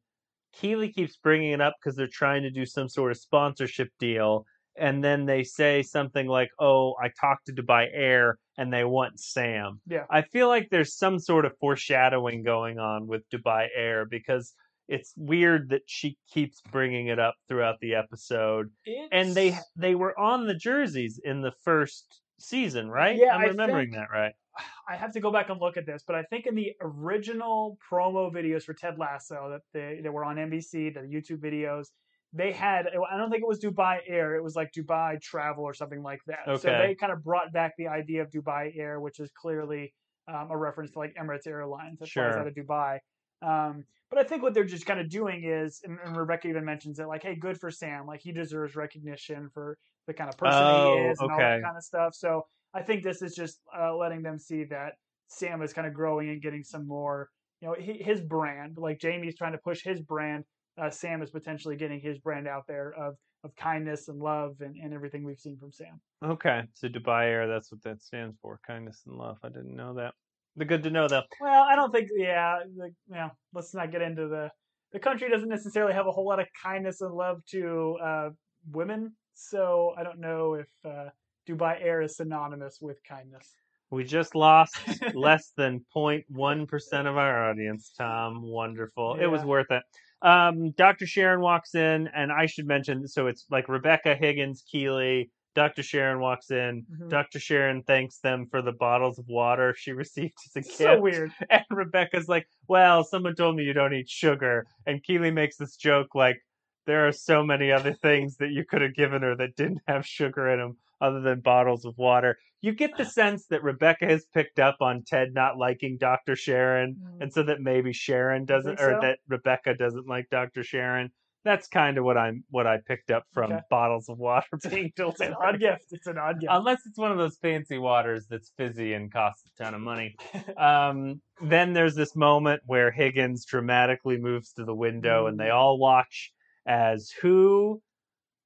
[SPEAKER 1] Keeley keeps bringing it up because they're trying to do some sort of sponsorship deal. And then they say something like, Oh, I talked to Dubai Air and they want Sam.
[SPEAKER 2] Yeah.
[SPEAKER 1] I feel like there's some sort of foreshadowing going on with Dubai Air because it's weird that she keeps bringing it up throughout the episode. And they they were on the jerseys in the first season, right?
[SPEAKER 2] Yeah,
[SPEAKER 1] I'm remembering
[SPEAKER 2] think-
[SPEAKER 1] that right.
[SPEAKER 2] I have to go back and look at this, but I think in the original promo videos for Ted Lasso that they, that were on NBC, the YouTube videos, they had, I don't think it was Dubai Air, it was like Dubai Travel or something like that.
[SPEAKER 1] Okay.
[SPEAKER 2] So they kind of brought back the idea of Dubai Air, which is clearly um, a reference to like Emirates Airlines that flies
[SPEAKER 1] Sure.
[SPEAKER 2] out of Dubai. Um, but I think what they're just kind of doing is, and, and Rebecca even mentions it, like, hey, good for Sam. Like, he deserves recognition for the kind of person
[SPEAKER 1] Oh,
[SPEAKER 2] he is and all that kind of stuff. So I think this is just uh, letting them see that Sam is kind of growing and getting some more, you know, hi- his brand. Like Jamie's trying to push his brand. Uh, Sam is potentially getting his brand out there of of kindness and love and, and everything we've seen from Sam.
[SPEAKER 1] Okay, so Dubai Air, that's what that stands for. Kindness and love. I didn't know that. The good to know though.
[SPEAKER 2] Well, I don't think, yeah, like, you know, let's not get into the the country doesn't necessarily have a whole lot of kindness and love to uh, women, so I don't know if uh, Dubai Air is synonymous with kindness.
[SPEAKER 1] We just lost less than 0.1% of our audience, Tom. Wonderful. It was worth it. Um, Dr. Sharon walks in, and I should mention so it's like Rebecca Higgins Keeley. Dr. Sharon walks in.
[SPEAKER 2] Mhm.
[SPEAKER 1] Dr. Sharon thanks them for the bottles of water she received as a gift.
[SPEAKER 2] So weird.
[SPEAKER 1] And Rebecca's like, Well, someone told me you don't eat sugar. And Keeley makes this joke like, There are so many other things that you could have given her that didn't have sugar in them other than bottles of water. You get the sense that Rebecca has picked up on Ted not liking Dr. Sharon, and so that maybe Sharon doesn't, or
[SPEAKER 2] so?
[SPEAKER 1] that Rebecca doesn't like Dr. Sharon. That's kind of what I'm what I picked up from
[SPEAKER 2] Okay.
[SPEAKER 1] bottles of water being
[SPEAKER 2] It's an odd gift. It's an odd gift.
[SPEAKER 1] Unless it's one of those fancy waters that's fizzy and costs a ton of money. Um, then there's this moment where Higgins dramatically moves to the window and they all watch as who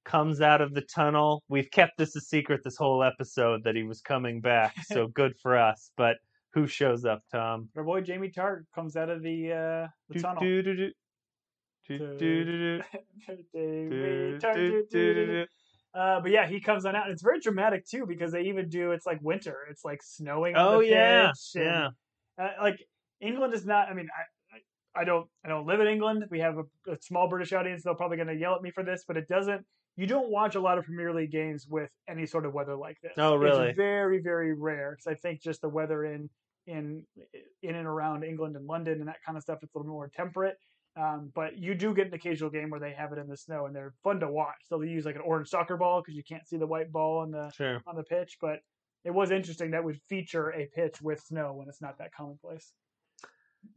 [SPEAKER 1] comes out of the tunnel. We've kept this a secret this whole episode that he was coming back, so good for us. But who shows up, Tom?
[SPEAKER 2] Our boy Jamie Tartt comes out of the uh, the
[SPEAKER 1] Do,
[SPEAKER 2] tunnel.
[SPEAKER 1] do, do,
[SPEAKER 2] Uh, but yeah, he comes on out, and it's very dramatic too because they even do. It's like winter. It's like snowing. on
[SPEAKER 1] Oh
[SPEAKER 2] the
[SPEAKER 1] yeah,
[SPEAKER 2] and,
[SPEAKER 1] yeah.
[SPEAKER 2] uh, like England is not. I mean, I, I, I don't, I don't live in England. We have a, a small British audience. They're probably going to yell at me for this, but it doesn't. You don't watch a lot of Premier League games with any sort of weather like this.
[SPEAKER 1] Oh, really?
[SPEAKER 2] It's very, very rare. Because I think just the weather in in in and around England and London and that kind of stuff, it's a little more temperate. Um, but you do get an occasional game where they have it in the snow, and they're fun to watch. So they use like an orange soccer ball because you can't see the white ball on the
[SPEAKER 1] Sure.
[SPEAKER 2] on the pitch. But it was interesting that would feature a pitch with snow when it's not that commonplace.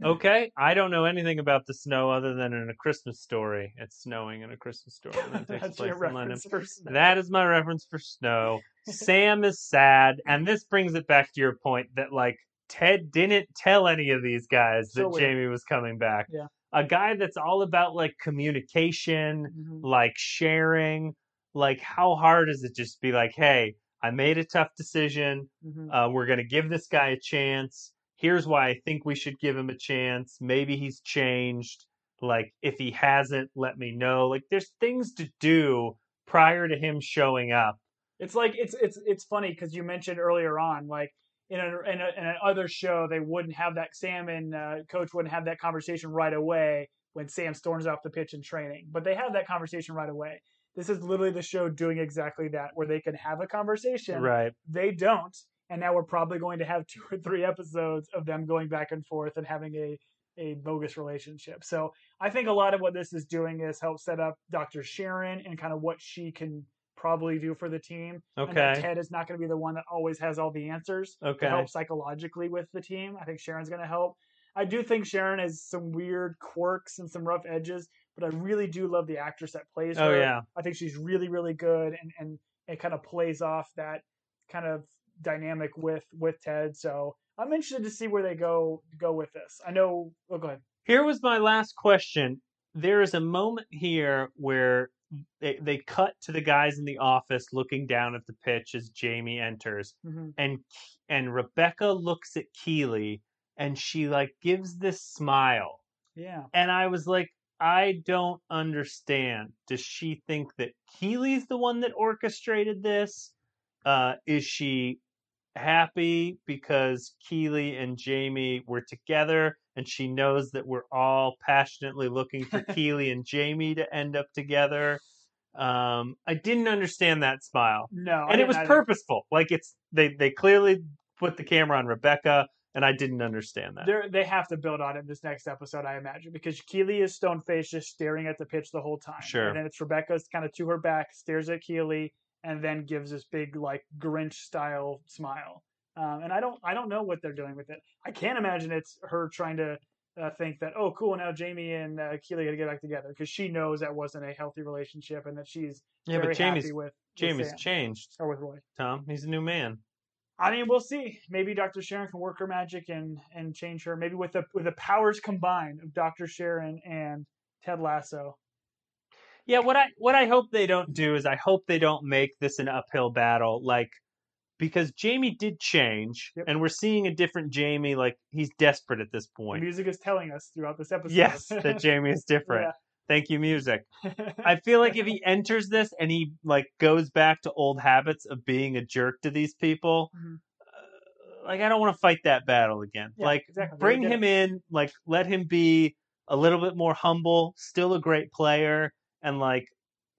[SPEAKER 1] Okay, I don't know anything about the snow other than in a Christmas story. It's snowing in a Christmas story that takes
[SPEAKER 2] That's
[SPEAKER 1] place
[SPEAKER 2] your
[SPEAKER 1] in London.
[SPEAKER 2] reference for snow.
[SPEAKER 1] That is my reference for snow. Sam is sad, and this brings it back to your point that like Ted didn't tell any of these guys that
[SPEAKER 2] weird.
[SPEAKER 1] Jamie was coming back.
[SPEAKER 2] Yeah.
[SPEAKER 1] A guy that's all about like communication,
[SPEAKER 2] Mhm.
[SPEAKER 1] like sharing, like how hard is it just to be like, hey, I made a tough decision.
[SPEAKER 2] Mhm.
[SPEAKER 1] Uh, we're going to give this guy a chance. Here's why I think we should give him a chance. Maybe he's changed. Like, if he hasn't, let me know. Like, there's things to do prior to him showing up.
[SPEAKER 2] It's like it's it's it's funny because you mentioned earlier on like in, a, in, a, in another show they wouldn't have that Sam and uh, Coach wouldn't have that conversation right away when Sam storms off the pitch in training, but they have that conversation right away. This is literally the show doing exactly that, where they can have a conversation.
[SPEAKER 1] Right.
[SPEAKER 2] They don't, and now we're probably going to have two or three episodes of them going back and forth and having a a bogus relationship. So I think a lot of what this is doing is help set up Dr. Sharon and kind of what she can probably do for the team. And
[SPEAKER 1] Okay.
[SPEAKER 2] Ted is not going to be the one that always has all the answers
[SPEAKER 1] Okay.
[SPEAKER 2] to help psychologically with the team. I think Sharon's going to help. I do think Sharon has some weird quirks and some rough edges, but I really do love the actress that plays oh, her.
[SPEAKER 1] Oh yeah.
[SPEAKER 2] I think she's really, really good, and and it kind of plays off that kind of dynamic with with Ted. So I'm interested to see where they go go with this. I know. Oh, go ahead.
[SPEAKER 1] Here was my last question. There is a moment here where they, they cut to the guys in the office looking down at the pitch as Jamie enters,
[SPEAKER 2] hmm
[SPEAKER 1] and and Rebecca looks at Keeley, and she like gives this smile,
[SPEAKER 2] Yeah.
[SPEAKER 1] and I was like, I don't understand. Does she think that Keeley's the one that orchestrated this? Uh, is she happy because Keeley and Jamie were together and she knows that we're all passionately looking for Keeley and Jamie to end up together? Um, I didn't understand that smile.
[SPEAKER 2] No,
[SPEAKER 1] and it was purposeful. Like it's they they clearly put the camera on Rebecca and I didn't understand that.
[SPEAKER 2] They're, they have to build on it in this next episode, I imagine, because Keeley is stone faced, just staring at the pitch the whole time.
[SPEAKER 1] Sure.
[SPEAKER 2] And then it's Rebecca's kind of to her back, stares at Keeley, and then gives this big like Grinch style smile. Um, and I don't, I don't know what they're doing with it. I can't imagine it's her trying to uh, think that, oh, cool, now Jamie and uh, Keeley got to get back together because she knows that wasn't a healthy relationship and that she's
[SPEAKER 1] Yeah,
[SPEAKER 2] very
[SPEAKER 1] but Jamie's
[SPEAKER 2] happy with, with
[SPEAKER 1] Jamie's
[SPEAKER 2] Sam,
[SPEAKER 1] changed,
[SPEAKER 2] or with Roy.
[SPEAKER 1] Tom. He's a new man.
[SPEAKER 2] I mean, we'll see. Maybe Dr. Sharon can work her magic and and change her. Maybe with the with the powers combined of Dr. Sharon and Ted Lasso.
[SPEAKER 1] Yeah, what I what I hope they don't do is I hope they don't make this an uphill battle like because Jamie did change
[SPEAKER 2] Yep.
[SPEAKER 1] and we're seeing a different Jamie like he's desperate at this
[SPEAKER 2] The
[SPEAKER 1] point.
[SPEAKER 2] music is telling us throughout this episode.
[SPEAKER 1] Yes, that Jamie is different. Thank you music. I feel like if he enters this and he like goes back to old habits of being a jerk to these people,
[SPEAKER 2] Mhm.
[SPEAKER 1] uh, like I don't want to fight that battle again.
[SPEAKER 2] Yeah,
[SPEAKER 1] like
[SPEAKER 2] exactly.
[SPEAKER 1] Bring him in, like let him be a little bit more humble, still a great player, and like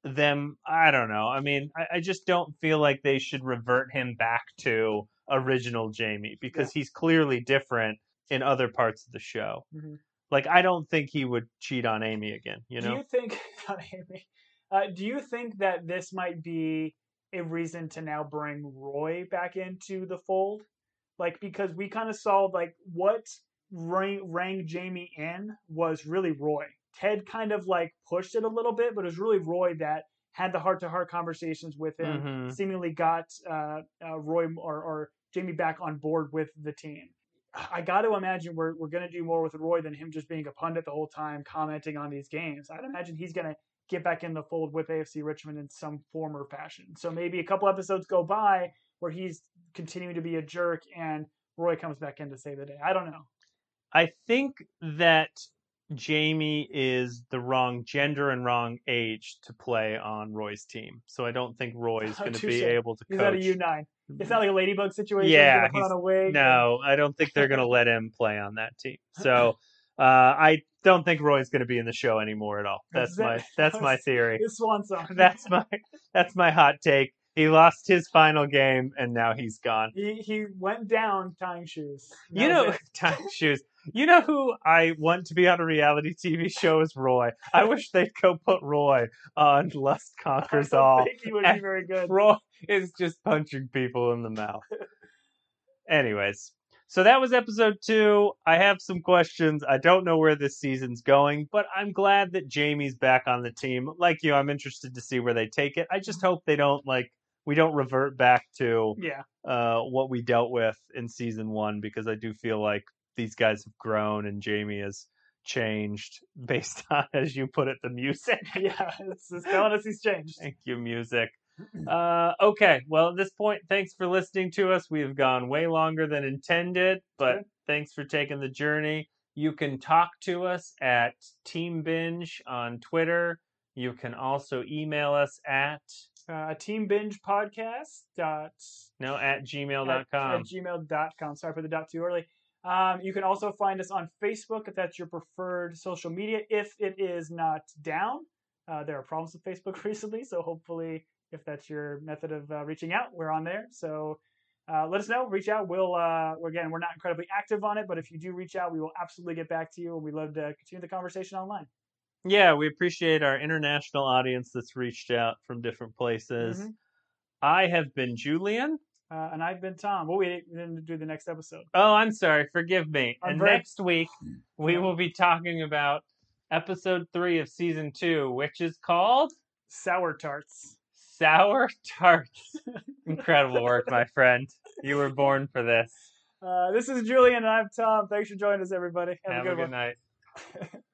[SPEAKER 1] them. I don't know. I mean, I, I just don't feel like they should revert him back to original Jamie because he's clearly different in other parts of the show.
[SPEAKER 2] Mhm.
[SPEAKER 1] Like I don't think he would cheat on Amy again. You know do
[SPEAKER 2] you think, not Amy, uh, do you think that this might be a reason to now bring Roy back into the fold? Like because we kind of saw like what rang, rang Jamie in was really Roy. Ted kind of like pushed it a little bit, but it was really Roy that had the heart to heart conversations with him.
[SPEAKER 1] Mhm.
[SPEAKER 2] Seemingly got uh, uh, Roy or, or Jamie back on board with the team. I got to imagine we're we're going to do more with Roy than him just being a pundit the whole time commenting on these games. I'd imagine he's going to get back in the fold with AFC Richmond in some form or fashion. So maybe a couple episodes go by where he's continuing to be a jerk and Roy comes back in to save the day. I don't know.
[SPEAKER 1] I think that Jamie is the wrong gender and wrong age to play on Roy's team. So I don't think Roy's going to be
[SPEAKER 2] Touche.
[SPEAKER 1] able to
[SPEAKER 2] He's
[SPEAKER 1] coach.
[SPEAKER 2] a U nine. It's not like a ladybug situation.
[SPEAKER 1] Yeah,
[SPEAKER 2] he's
[SPEAKER 1] he's-
[SPEAKER 2] on a wig.
[SPEAKER 1] no, I don't think they're going to let him play on that team. So uh, I don't think Roy's going to be in the show anymore at all. That's
[SPEAKER 2] that-
[SPEAKER 1] my that's my theory.
[SPEAKER 2] His swan song.
[SPEAKER 1] That's my that's my hot take. He lost his final game and now he's gone.
[SPEAKER 2] he he went down tying shoes. That
[SPEAKER 1] You know, tying shoes. You know who I want to be on a reality TV show is Roy. I wish they'd go put Roy on Lust Conquers
[SPEAKER 2] I
[SPEAKER 1] All.
[SPEAKER 2] think he would be very good.
[SPEAKER 1] Roy is just punching people in the mouth. Anyways, so that was episode two. I have some questions. I don't know where this season's going, but I'm glad that Jamie's back on the team. Like you, I'm interested to see where they take it. I just hope they don't like we don't revert back to
[SPEAKER 2] Yeah,
[SPEAKER 1] uh, what we dealt with in season one because I do feel like these guys have grown and Jamie has changed based on, as you put it, the music.
[SPEAKER 2] yeah. It's, it's telling us he's changed.
[SPEAKER 1] Thank you, music. Uh, okay, well, at this point, thanks for listening to us. We have gone way longer than intended, but
[SPEAKER 2] Sure.
[SPEAKER 1] thanks for taking the journey. You can talk to us at Team Binge on Twitter. You can also email us at
[SPEAKER 2] Uh, team binge podcast dot
[SPEAKER 1] No, at
[SPEAKER 2] at,
[SPEAKER 1] gmail.com.
[SPEAKER 2] at gmail.com. Sorry for the dot too early. Um, you can also find us on Facebook if that's your preferred social media. If it is not down, uh, there are problems with Facebook recently, so hopefully, if that's your method of uh, reaching out, we're on there. So uh, let us know. Reach out. We'll uh, again, we're not incredibly active on it, but if you do reach out, we will absolutely get back to you, and we love to continue the conversation online.
[SPEAKER 1] Yeah, we appreciate our international audience that's reached out from different places.
[SPEAKER 2] Mhm.
[SPEAKER 1] I have been Julian.
[SPEAKER 2] Uh, and I've been Tom. We'll then to do the next episode.
[SPEAKER 1] Oh, I'm sorry. Forgive me.
[SPEAKER 2] I'm
[SPEAKER 1] and
[SPEAKER 2] very-
[SPEAKER 1] next week, we will be talking about episode three of season two, which is called
[SPEAKER 2] Sour tarts.
[SPEAKER 1] Sour Tarts. Incredible work, my friend. You were born for this.
[SPEAKER 2] Uh, this is Julian, and I'm Tom. Thanks for joining us, everybody. Have,
[SPEAKER 1] Have
[SPEAKER 2] a
[SPEAKER 1] a
[SPEAKER 2] good
[SPEAKER 1] good
[SPEAKER 2] one.
[SPEAKER 1] night.